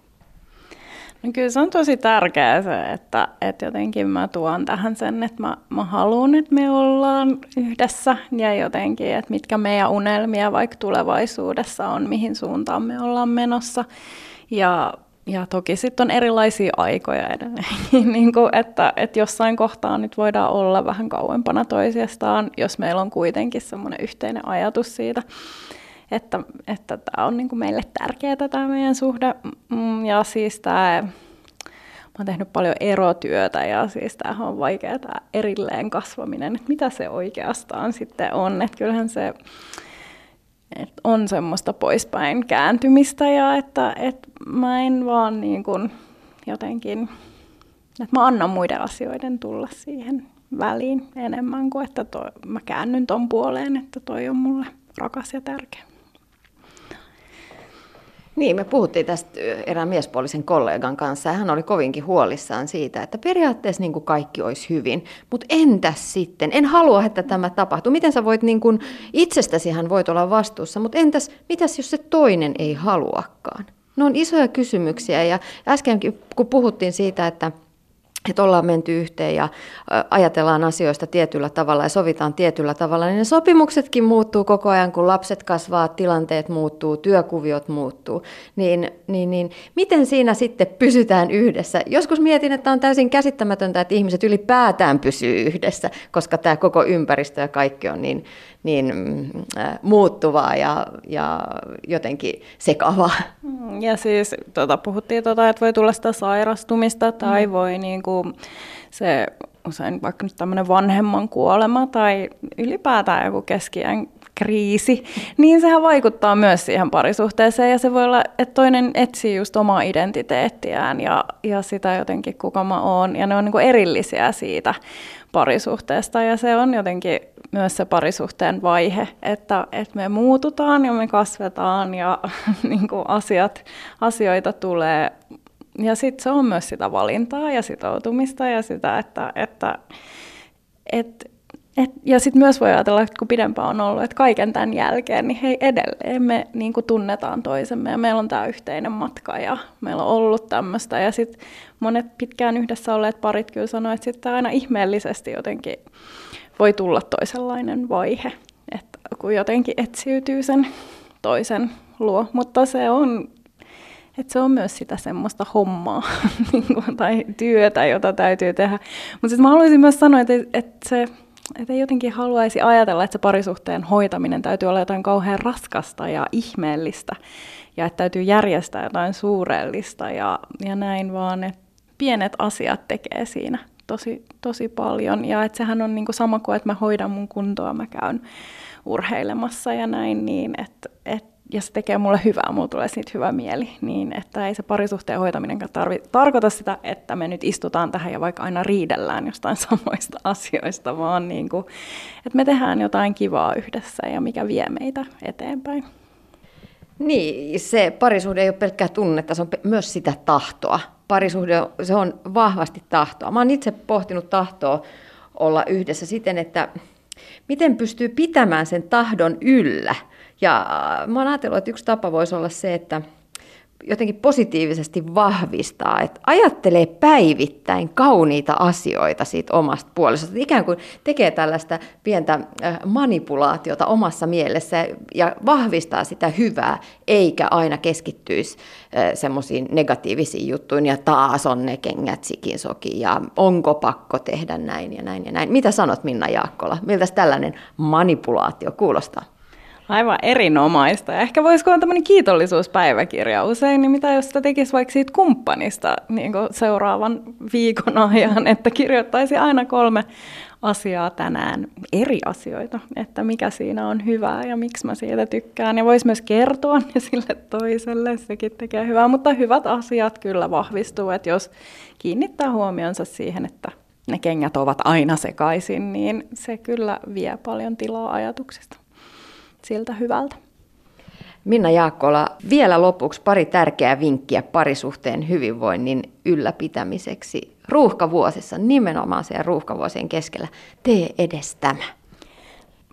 S7: No kyllä se on tosi tärkeää se, että, että jotenkin mä tuon tähän sen, että mä, mä haluan, että me ollaan yhdessä ja jotenkin, että mitkä meidän unelmia vaikka tulevaisuudessa on, mihin suuntaan me ollaan menossa. Ja ja toki sitten on erilaisia aikoja edelleen, niin kuin, että, että jossain kohtaa nyt voidaan olla vähän kauempana toisistaan, jos meillä on kuitenkin semmoinen yhteinen ajatus siitä, että, että tämä on niin kuin meille tärkeää tämä meidän suhde. Mm, ja siis tämä, mä oon tehnyt paljon erotyötä ja siis tämähän on vaikea tämä erilleen kasvaminen, että mitä se oikeastaan sitten on, että kyllähän se et on semmoista poispäin kääntymistä ja että et mä en vaan niin kuin jotenkin, että mä annan muiden asioiden tulla siihen väliin enemmän kuin että toi, mä käännyn ton puoleen, että toi on mulle rakas ja tärkeä.
S2: Niin, me puhuttiin tästä erään miespuolisen kollegan kanssa ja hän oli kovinkin huolissaan siitä, että periaatteessa niin kuin kaikki olisi hyvin, mutta entäs sitten? En halua, että tämä tapahtuu. Miten sä voit, niin kuin, itsestäsi hän voit olla vastuussa, mutta entäs, mitäs jos se toinen ei haluakaan? Ne on isoja kysymyksiä ja äskenkin kun puhuttiin siitä, että että ollaan menty yhteen ja ajatellaan asioista tietyllä tavalla ja sovitaan tietyllä tavalla, niin ne sopimuksetkin muuttuu koko ajan, kun lapset kasvaa, tilanteet muuttuu, työkuviot muuttuu. Niin, niin, niin miten siinä sitten pysytään yhdessä? Joskus mietin, että on täysin käsittämätöntä, että ihmiset ylipäätään pysyy yhdessä, koska tämä koko ympäristö ja kaikki on niin, niin äh, muuttuvaa ja, ja jotenkin sekavaa.
S7: Mm, ja siis tota, puhuttiin, tota, että voi tulla sitä sairastumista tai mm. voi niin kuin, se usein vaikka nyt tämmöinen vanhemman kuolema tai ylipäätään joku keskiään kriisi, niin sehän vaikuttaa myös siihen parisuhteeseen ja se voi olla, että toinen etsii just omaa identiteettiään ja, ja sitä jotenkin kuka mä oon ja ne on niin kuin erillisiä siitä parisuhteesta ja se on jotenkin myös se parisuhteen vaihe, että, että me muututaan ja me kasvetaan ja niin kuin asiat, asioita tulee. Ja sitten se on myös sitä valintaa ja sitoutumista ja sitä, että, että, että et, ja sitten myös voi ajatella, että kun pidempään on ollut, että kaiken tämän jälkeen, niin hei edelleen me niin kuin tunnetaan toisemme ja meillä on tämä yhteinen matka ja meillä on ollut tämmöistä. Ja sitten monet pitkään yhdessä olleet parit kyllä sanoivat, että sitten aina ihmeellisesti jotenkin voi tulla toisenlainen vaihe, että kun jotenkin etsiytyy sen toisen luo. Mutta se on, että se on myös sitä semmoista hommaa niin tai työtä, jota täytyy tehdä. Mutta sitten mä haluaisin myös sanoa, että, että se että jotenkin haluaisi ajatella, että se parisuhteen hoitaminen täytyy olla jotain kauhean raskasta ja ihmeellistä ja että täytyy järjestää jotain suurellista ja, ja näin, vaan että pienet asiat tekee siinä tosi, tosi paljon. Ja että sehän on niinku sama kuin, että mä hoidan mun kuntoa, mä käyn urheilemassa ja näin, niin että et ja se tekee mulle hyvää, mulla tulee siitä hyvä mieli, niin että ei se parisuhteen hoitaminen tarvi, tarkoita sitä, että me nyt istutaan tähän ja vaikka aina riidellään jostain samoista asioista, vaan niin kuin, että me tehdään jotain kivaa yhdessä ja mikä vie meitä eteenpäin.
S2: Niin, se parisuhde ei ole pelkkää tunnetta, se on myös sitä tahtoa. Parisuhde, se on vahvasti tahtoa. Mä oon itse pohtinut tahtoa olla yhdessä siten, että miten pystyy pitämään sen tahdon yllä. Ja äh, mä oon ajatellut, että yksi tapa voisi olla se, että jotenkin positiivisesti vahvistaa, että ajattelee päivittäin kauniita asioita siitä omasta puolisosta. Ikään kuin tekee tällaista pientä manipulaatiota omassa mielessä ja vahvistaa sitä hyvää, eikä aina keskittyisi semmoisiin negatiivisiin juttuihin ja taas on ne kengät sikin soki ja onko pakko tehdä näin ja näin ja näin. Mitä sanot Minna Jaakkola? Miltä tällainen manipulaatio kuulostaa?
S7: Aivan erinomaista. Ehkä voisiko olla tämmöinen kiitollisuuspäiväkirja usein, niin mitä jos sitä tekisi vaikka siitä kumppanista niin seuraavan viikon ajan, että kirjoittaisi aina kolme asiaa tänään, eri asioita, että mikä siinä on hyvää ja miksi mä siitä tykkään. Ja voisi myös kertoa ne sille toiselle, sekin tekee hyvää, mutta hyvät asiat kyllä vahvistuu, että jos kiinnittää huomionsa siihen, että ne kengät ovat aina sekaisin, niin se kyllä vie paljon tilaa ajatuksista siltä hyvältä.
S2: Minna Jaakkola, vielä lopuksi pari tärkeää vinkkiä parisuhteen hyvinvoinnin ylläpitämiseksi ruuhkavuosissa, nimenomaan siellä ruuhkavuosien keskellä. Tee edes tämä.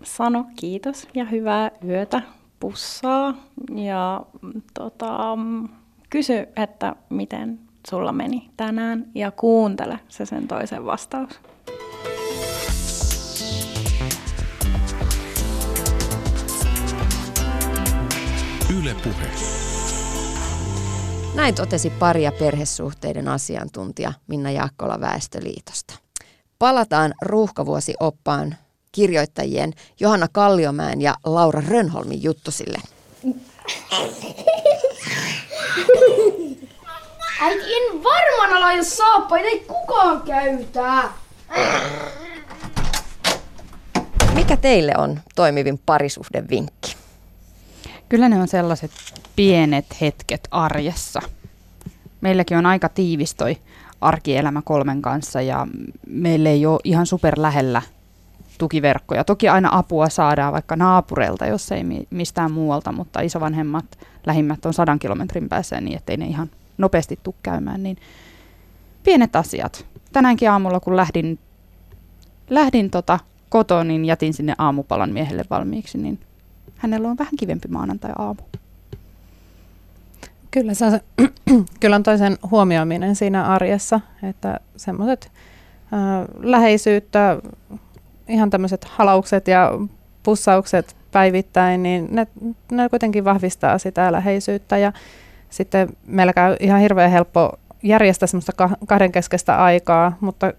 S7: Sano kiitos ja hyvää yötä, pussaa ja tota, kysy, että miten sulla meni tänään ja kuuntele se sen toisen vastaus.
S2: Yle Puhe. Näin totesi pari- ja perhesuhteiden asiantuntija Minna Jaakkola Väestöliitosta. Palataan ruuhkavuosioppaan kirjoittajien Johanna Kalliomäen ja Laura Rönholmin juttusille.
S3: Äiti, en varmana laita saappaita, ei kukaan käytä.
S2: Mikä teille on toimivin parisuhdevinkki?
S5: Kyllä ne on sellaiset pienet hetket arjessa. Meilläkin on aika tiivis toi arkielämä kolmen kanssa ja meillä ei ole ihan super lähellä tukiverkkoja. Toki aina apua saadaan vaikka naapureilta, jos ei mistään muualta, mutta isovanhemmat, lähimmät on sadan kilometrin päässä niin, ettei ne ihan nopeasti tule käymään. Niin pienet asiat. Tänäänkin aamulla, kun lähdin, lähdin tota kotoa, niin jätin sinne aamupalan miehelle valmiiksi, niin hänellä on vähän kivempi maanantai-aamu.
S4: Kyllä, se on, kyllä on toisen huomioiminen siinä arjessa, että semmoiset läheisyyttä, ihan tämmöiset halaukset ja pussaukset päivittäin, niin ne, ne kuitenkin vahvistaa sitä läheisyyttä ja sitten meillä käy ihan hirveän helppo järjestää semmoista kahdenkeskeistä aikaa, mutta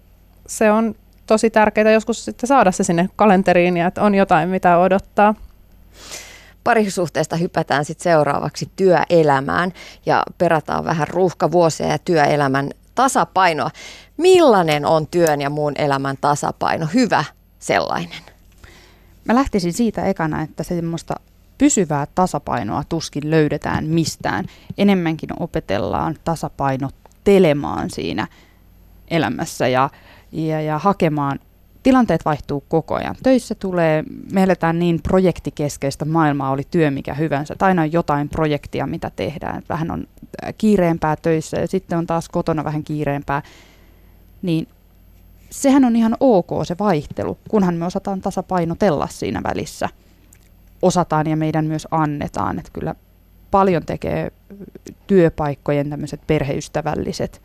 S4: se on tosi tärkeää joskus sitten saada se sinne kalenteriin ja että on jotain, mitä odottaa.
S2: Parisuhteesta hypätään sitten seuraavaksi työelämään ja perataan vähän ruuhkavuosia ja työelämän tasapainoa. Millainen on työn ja muun elämän tasapaino? Hyvä sellainen.
S5: Mä lähtisin siitä ekana, että semmoista pysyvää tasapainoa tuskin löydetään mistään. Enemmänkin opetellaan tasapainottelemaan siinä elämässä ja, ja, ja hakemaan tilanteet vaihtuu koko ajan. Töissä tulee, me eletään niin projektikeskeistä maailmaa, oli työ mikä hyvänsä. Tai aina on jotain projektia, mitä tehdään. Vähän on äh, kiireempää töissä ja sitten on taas kotona vähän kiireempää. Niin sehän on ihan ok se vaihtelu, kunhan me osataan tasapainotella siinä välissä. Osataan ja meidän myös annetaan. Että kyllä paljon tekee työpaikkojen tämmöiset perheystävälliset,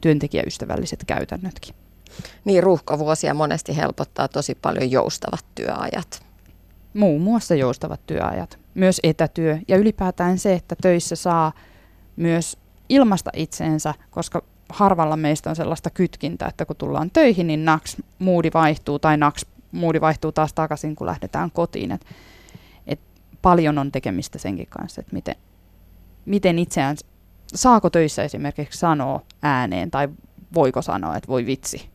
S5: työntekijäystävälliset käytännötkin.
S2: Niin, ruuhkavuosia monesti helpottaa tosi paljon joustavat työajat.
S5: Muun muassa joustavat työajat, myös etätyö ja ylipäätään se, että töissä saa myös ilmasta itseensä, koska harvalla meistä on sellaista kytkintää, että kun tullaan töihin, niin naks moodi vaihtuu tai naks moodi vaihtuu taas takaisin, kun lähdetään kotiin. Et, et paljon on tekemistä senkin kanssa, että miten, miten itseään, saako töissä esimerkiksi sanoa ääneen tai voiko sanoa, että voi vitsi,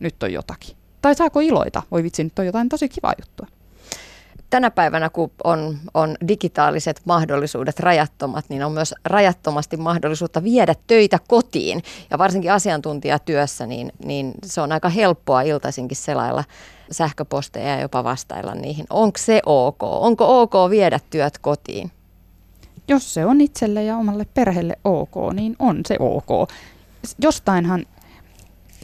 S5: nyt on jotakin. Tai saako iloita? Voi vitsi, nyt on jotain tosi kivaa juttua.
S2: tänä päivänä, kun on, on digitaaliset mahdollisuudet rajattomat, niin on myös rajattomasti mahdollisuutta viedä töitä kotiin. Ja varsinkin asiantuntijatyössä, niin, niin se on aika helppoa iltaisinkin selailla sähköposteja ja jopa vastailla niihin. Onko se ok? Onko ok viedä työt kotiin?
S5: Jos se on itselle ja omalle perheelle ok, niin on se ok. Jostainhan,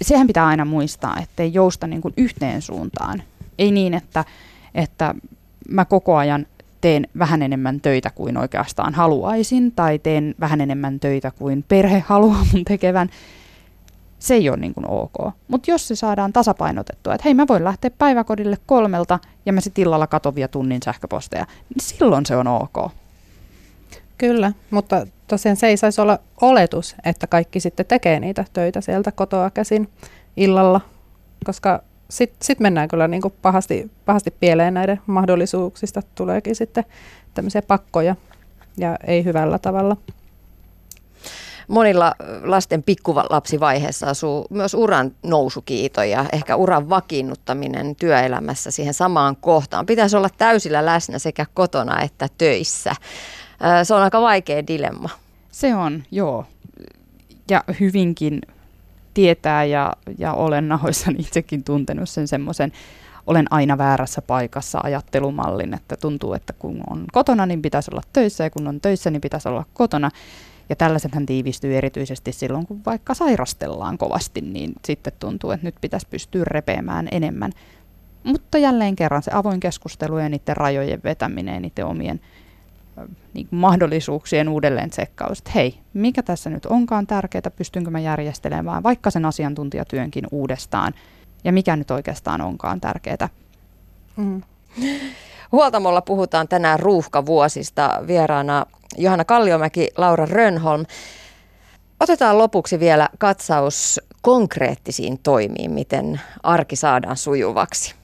S5: sehän pitää aina muistaa, ettei jousta niin kuin yhteen suuntaan. Ei niin, että, että mä koko ajan teen vähän enemmän töitä kuin oikeastaan haluaisin, tai teen vähän enemmän töitä kuin perhe haluaa mun tekevän, se ei ole niin kuin ok. Mutta jos se saadaan tasapainotettua, että hei mä voin lähteä päiväkodille kolmelta ja mä sitten illalla katon vielä tunnin sähköposteja, niin silloin se on ok.
S4: Kyllä, mutta tosiaan se ei saisi olla oletus, että kaikki sitten tekee niitä töitä sieltä kotoa käsin illalla, koska sitten sit mennään kyllä niin kuin pahasti, pahasti pieleen näiden mahdollisuuksista. Tuleekin sitten tämmöisiä pakkoja ja ei hyvällä tavalla.
S2: Monilla lasten pikkulapsivaiheessa asuu myös uran nousukiito ja ehkä uran vakiinnuttaminen työelämässä siihen samaan kohtaan. Pitäisi olla täysillä läsnä sekä kotona että töissä. Se on aika vaikea dilemma.
S5: Se on, joo. Ja hyvinkin tietää ja, ja olen nahoissani itsekin tuntenut sen semmoisen olen aina väärässä paikassa ajattelumallin, että tuntuu, että kun on kotona, niin pitäisi olla töissä ja kun on töissä, niin pitäisi olla kotona. Ja tällaisethan tiivistyy erityisesti silloin, kun vaikka sairastellaan kovasti, niin sitten tuntuu, että nyt pitäisi pystyä repeämään enemmän. Mutta jälleen kerran se avoin keskustelu ja niiden rajojen vetäminen, niiden omien niin mahdollisuuksien uudelleen tsekkaus, että hei, mikä tässä nyt onkaan tärkeää, pystynkö mä järjestelemään vaikka sen asiantuntijatyönkin uudestaan, ja mikä nyt oikeastaan onkaan tärkeää. Mm.
S2: Huoltamolla puhutaan tänään ruuhkavuosista. Vieraana Johanna Kalliomäki, Laura Rönholm. Otetaan lopuksi vielä katsaus konkreettisiin toimiin, miten arki saadaan sujuvaksi.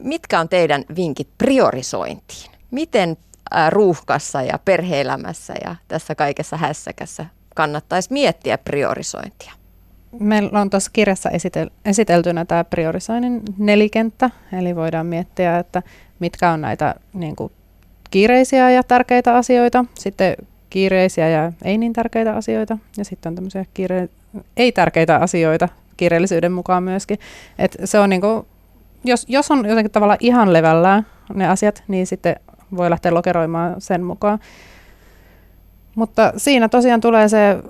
S2: Mitkä on teidän vinkit priorisointiin? Miten ruuhkassa ja perheelämässä ja tässä kaikessa hässäkässä kannattaisi miettiä priorisointia?
S4: Meillä on tuossa kirjassa esitel- esiteltynä tämä priorisoinnin nelikenttä, eli voidaan miettiä, että mitkä on näitä niin kuin, kiireisiä ja tärkeitä asioita, sitten kiireisiä ja ei niin tärkeitä asioita, ja sitten on tämmöisiä kiire- ei-tärkeitä asioita kiireellisyyden mukaan myöskin. Et se on niin kuin, jos, jos on jotenkin tavallaan ihan levällään ne asiat, niin sitten voi lähteä lokeroimaan sen mukaan. Mutta siinä tosiaan tulee se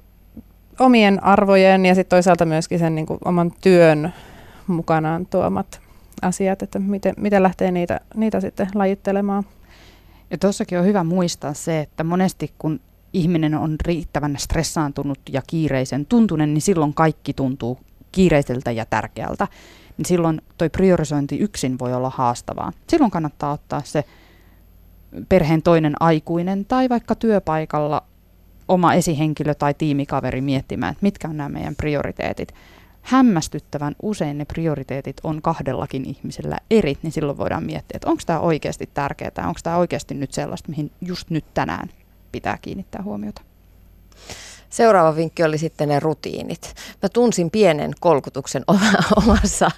S4: omien arvojen ja sitten toisaalta myöskin sen niin kuin oman työn mukanaan tuomat asiat, että miten, miten lähtee niitä, niitä sitten lajittelemaan.
S5: Ja tuossakin on hyvä muistaa se, että monesti kun ihminen on riittävän stressaantunut ja kiireisen tuntunen, niin silloin kaikki tuntuu kiireiseltä ja tärkeältä. Niin silloin toi priorisointi yksin voi olla haastavaa. Silloin kannattaa ottaa se perheen toinen aikuinen tai vaikka työpaikalla oma esihenkilö tai tiimikaveri miettimään, että mitkä on nämä meidän prioriteetit. Hämmästyttävän usein ne prioriteetit on kahdellakin ihmisellä eri, niin silloin voidaan miettiä, että onko tämä oikeasti tärkeää, onko tämä oikeasti nyt sellaista, mihin just nyt tänään pitää kiinnittää huomiota.
S2: Seuraava vinkki oli sitten ne rutiinit. Mä tunsin pienen kolkutuksen omassa,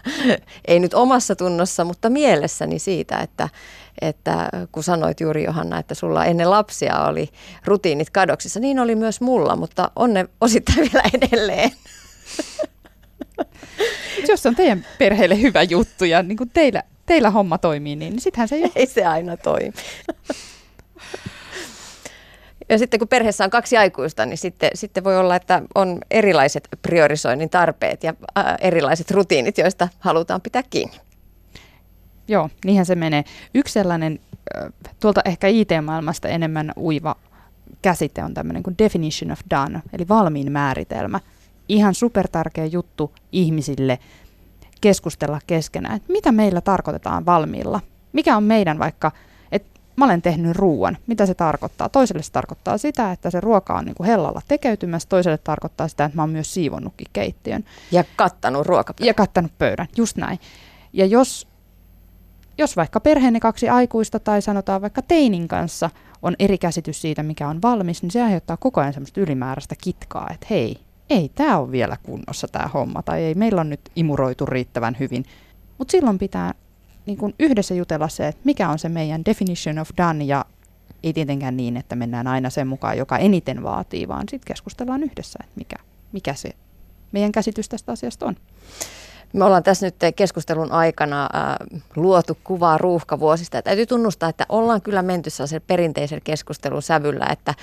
S2: ei nyt omassa tunnossa, mutta mielessäni siitä, että, että kun sanoit juuri Johanna, että sulla ennen lapsia oli rutiinit kadoksissa, niin oli myös mulla, mutta on ne osittain vielä edelleen.
S5: Jos on teidän perheelle hyvä juttu ja niin kuin teillä, teillä homma toimii, niin sittenhän se ei
S2: Ei se aina toimi. Ja sitten kun perheessä on kaksi aikuista, niin sitten, sitten voi olla, että on erilaiset priorisoinnin tarpeet ja ää, erilaiset rutiinit, joista halutaan pitää kiinni.
S5: Joo, niinhän se menee. Yksi sellainen tuolta ehkä IT-maailmasta enemmän uiva käsite on tämmöinen kuin definition of done, eli valmiin määritelmä. Ihan supertärkeä juttu ihmisille keskustella keskenään, että mitä meillä tarkoitetaan valmiilla. Mikä on meidän vaikka, että mä olen tehnyt ruuan, mitä se tarkoittaa? Toiselle se tarkoittaa sitä, että se ruoka on niin kuin hellalla tekeytymässä, toiselle tarkoittaa sitä, että mä oon myös siivonnutkin keittiön.
S2: Ja kattanut ruokapöydän.
S5: Ja kattanut pöydän, just näin. Ja jos jos vaikka perheenne kaksi aikuista tai sanotaan vaikka teinin kanssa on eri käsitys siitä, mikä on valmis, niin se aiheuttaa koko ajan semmoista ylimääräistä kitkaa, että hei, ei tämä ole vielä kunnossa tämä homma, tai ei meillä on nyt imuroitu riittävän hyvin. Mutta silloin pitää niin kuin yhdessä jutella se, että mikä on se meidän definition of done ja ei tietenkään niin, että mennään aina sen mukaan, joka eniten vaatii, vaan sitten keskustellaan yhdessä, että mikä, mikä se meidän käsitys tästä asiasta on.
S2: Me ollaan tässä nyt keskustelun aikana äh, luotu kuvaa ruuhkavuosista. Täytyy tunnustaa, että ollaan kyllä menty sellaisen perinteisen keskustelun sävyllä, että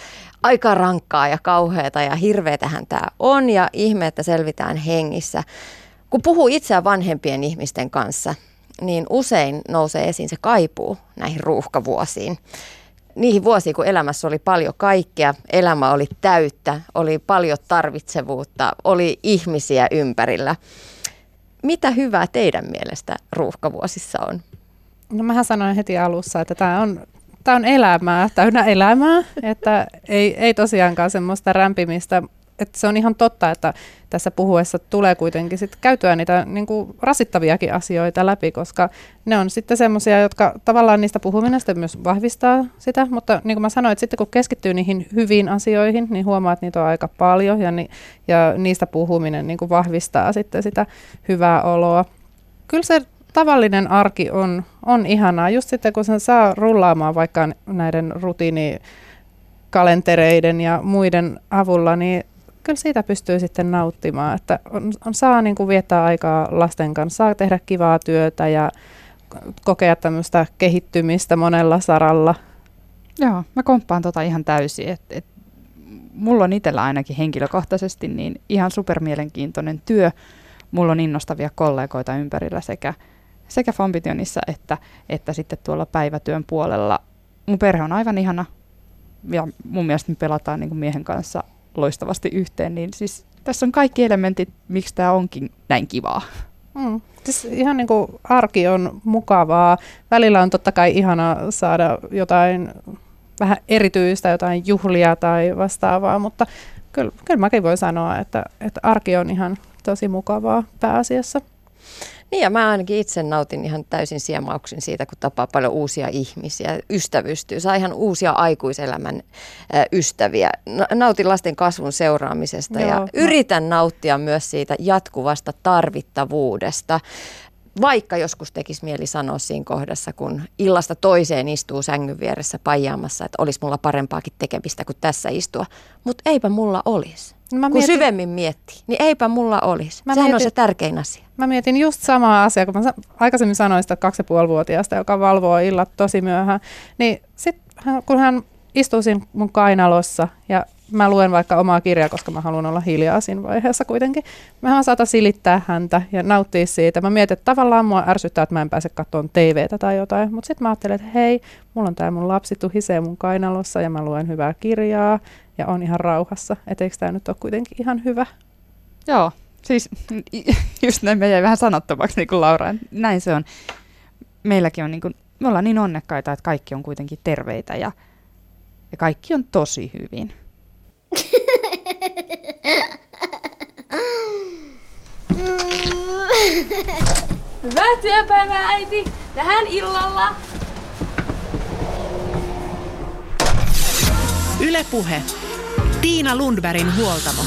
S2: aika rankkaa ja kauheata ja hirveätähän tämä on ja ihme, että selvitään hengissä. Kun puhuu itseään vanhempien ihmisten kanssa, niin usein nousee esiin se kaipuu näihin ruuhkavuosiin. Niihin vuosiin, kun elämässä oli paljon kaikkea, elämä oli täyttä, oli paljon tarvitsevuutta, oli ihmisiä ympärillä. Mitä hyvää teidän mielestä ruuhkavuosissa on?
S4: No mähän sanoin heti alussa, että tämä on, tämä on elämää, täynnä elämää, että ei, ei tosiaankaan semmoista rämpimistä, että se on ihan totta, että tässä puhuessa tulee kuitenkin sit käytyä niitä niin kuin rasittaviakin asioita läpi, koska ne on sitten semmoisia, jotka tavallaan niistä puhuminen sitten myös vahvistaa sitä, mutta niin kuin mä sanoin, että sitten kun keskittyy niihin hyviin asioihin, niin huomaa, että niitä on aika paljon ja, ni, ja niistä puhuminen niin kuin vahvistaa sitten sitä hyvää oloa. Kyllä se tavallinen arki on, on ihanaa, just sitten kun sen saa rullaamaan vaikka näiden rutiini kalentereiden ja muiden avulla, niin kyllä siitä pystyy sitten nauttimaan, että on, on, saa niin kuin viettää aikaa lasten kanssa, saa tehdä kivaa työtä ja kokea tämmöistä kehittymistä monella saralla.
S5: Joo, mä komppaan tota ihan täysin, että et, mulla on itsellä ainakin henkilökohtaisesti niin ihan supermielenkiintoinen työ. Mulla on innostavia kollegoita ympärillä sekä, sekä Fambitionissa että, että sitten tuolla päivätyön puolella. Mun perhe on aivan ihana ja mun mielestä me pelataan niin kuin miehen kanssa loistavasti yhteen, niin siis tässä on kaikki elementit, miksi tämä onkin näin kivaa.
S4: Mm. Siis ihan niin kuin arki on mukavaa. Välillä on totta kai ihana saada jotain vähän erityistä, jotain juhlia tai vastaavaa, mutta kyllä, kyllä mäkin voin sanoa, että, että arki on ihan tosi mukavaa pääasiassa.
S2: Niin ja mä ainakin itse nautin ihan täysin siemauksin siitä, kun tapaa paljon uusia ihmisiä, ystävystyy, saa ihan uusia aikuiselämän ystäviä. Nautin lasten kasvun seuraamisesta Joo, ja yritän nauttia myös siitä jatkuvasta tarvittavuudesta. Vaikka joskus tekisi mieli sanoa siinä kohdassa, kun illasta toiseen istuu sängyn vieressä pajaamassa, että olisi mulla parempaakin tekemistä kuin tässä istua. Mutta eipä mulla olisi. No mä kun mietin, syvemmin miettii, niin eipä mulla olisi. Mä Sehän mietin, on se tärkein asia.
S4: Mä mietin just samaa asiaa, kun mä aikaisemmin sanoin sitä kaksi ja vuotiaasta, joka valvoo illat tosi myöhään. Niin sit kun hän istuu siinä mun kainalossa ja mä luen vaikka omaa kirjaa, koska mä haluan olla hiljaa siinä vaiheessa kuitenkin. Mä saata silittää häntä ja nauttia siitä. Mä mietin, että tavallaan mua ärsyttää, että mä en pääse katsomaan TVtä tai jotain. Mutta sitten mä ajattelen, että hei, mulla on tää mun lapsi tuhisee mun kainalossa ja mä luen hyvää kirjaa ja on ihan rauhassa. Et eikö tämä nyt ole kuitenkin ihan hyvä?
S5: Joo, siis just näin me jäi vähän sanottomaksi niin kuin Laura. Näin se on. Meilläkin on, niin kuin, me ollaan niin onnekkaita, että kaikki on kuitenkin terveitä ja, ja kaikki on tosi hyvin.
S3: Hyvää työpäivää, äiti! Tähän illalla!
S1: Ylepuhe. Tiina Lundbergin huoltamo.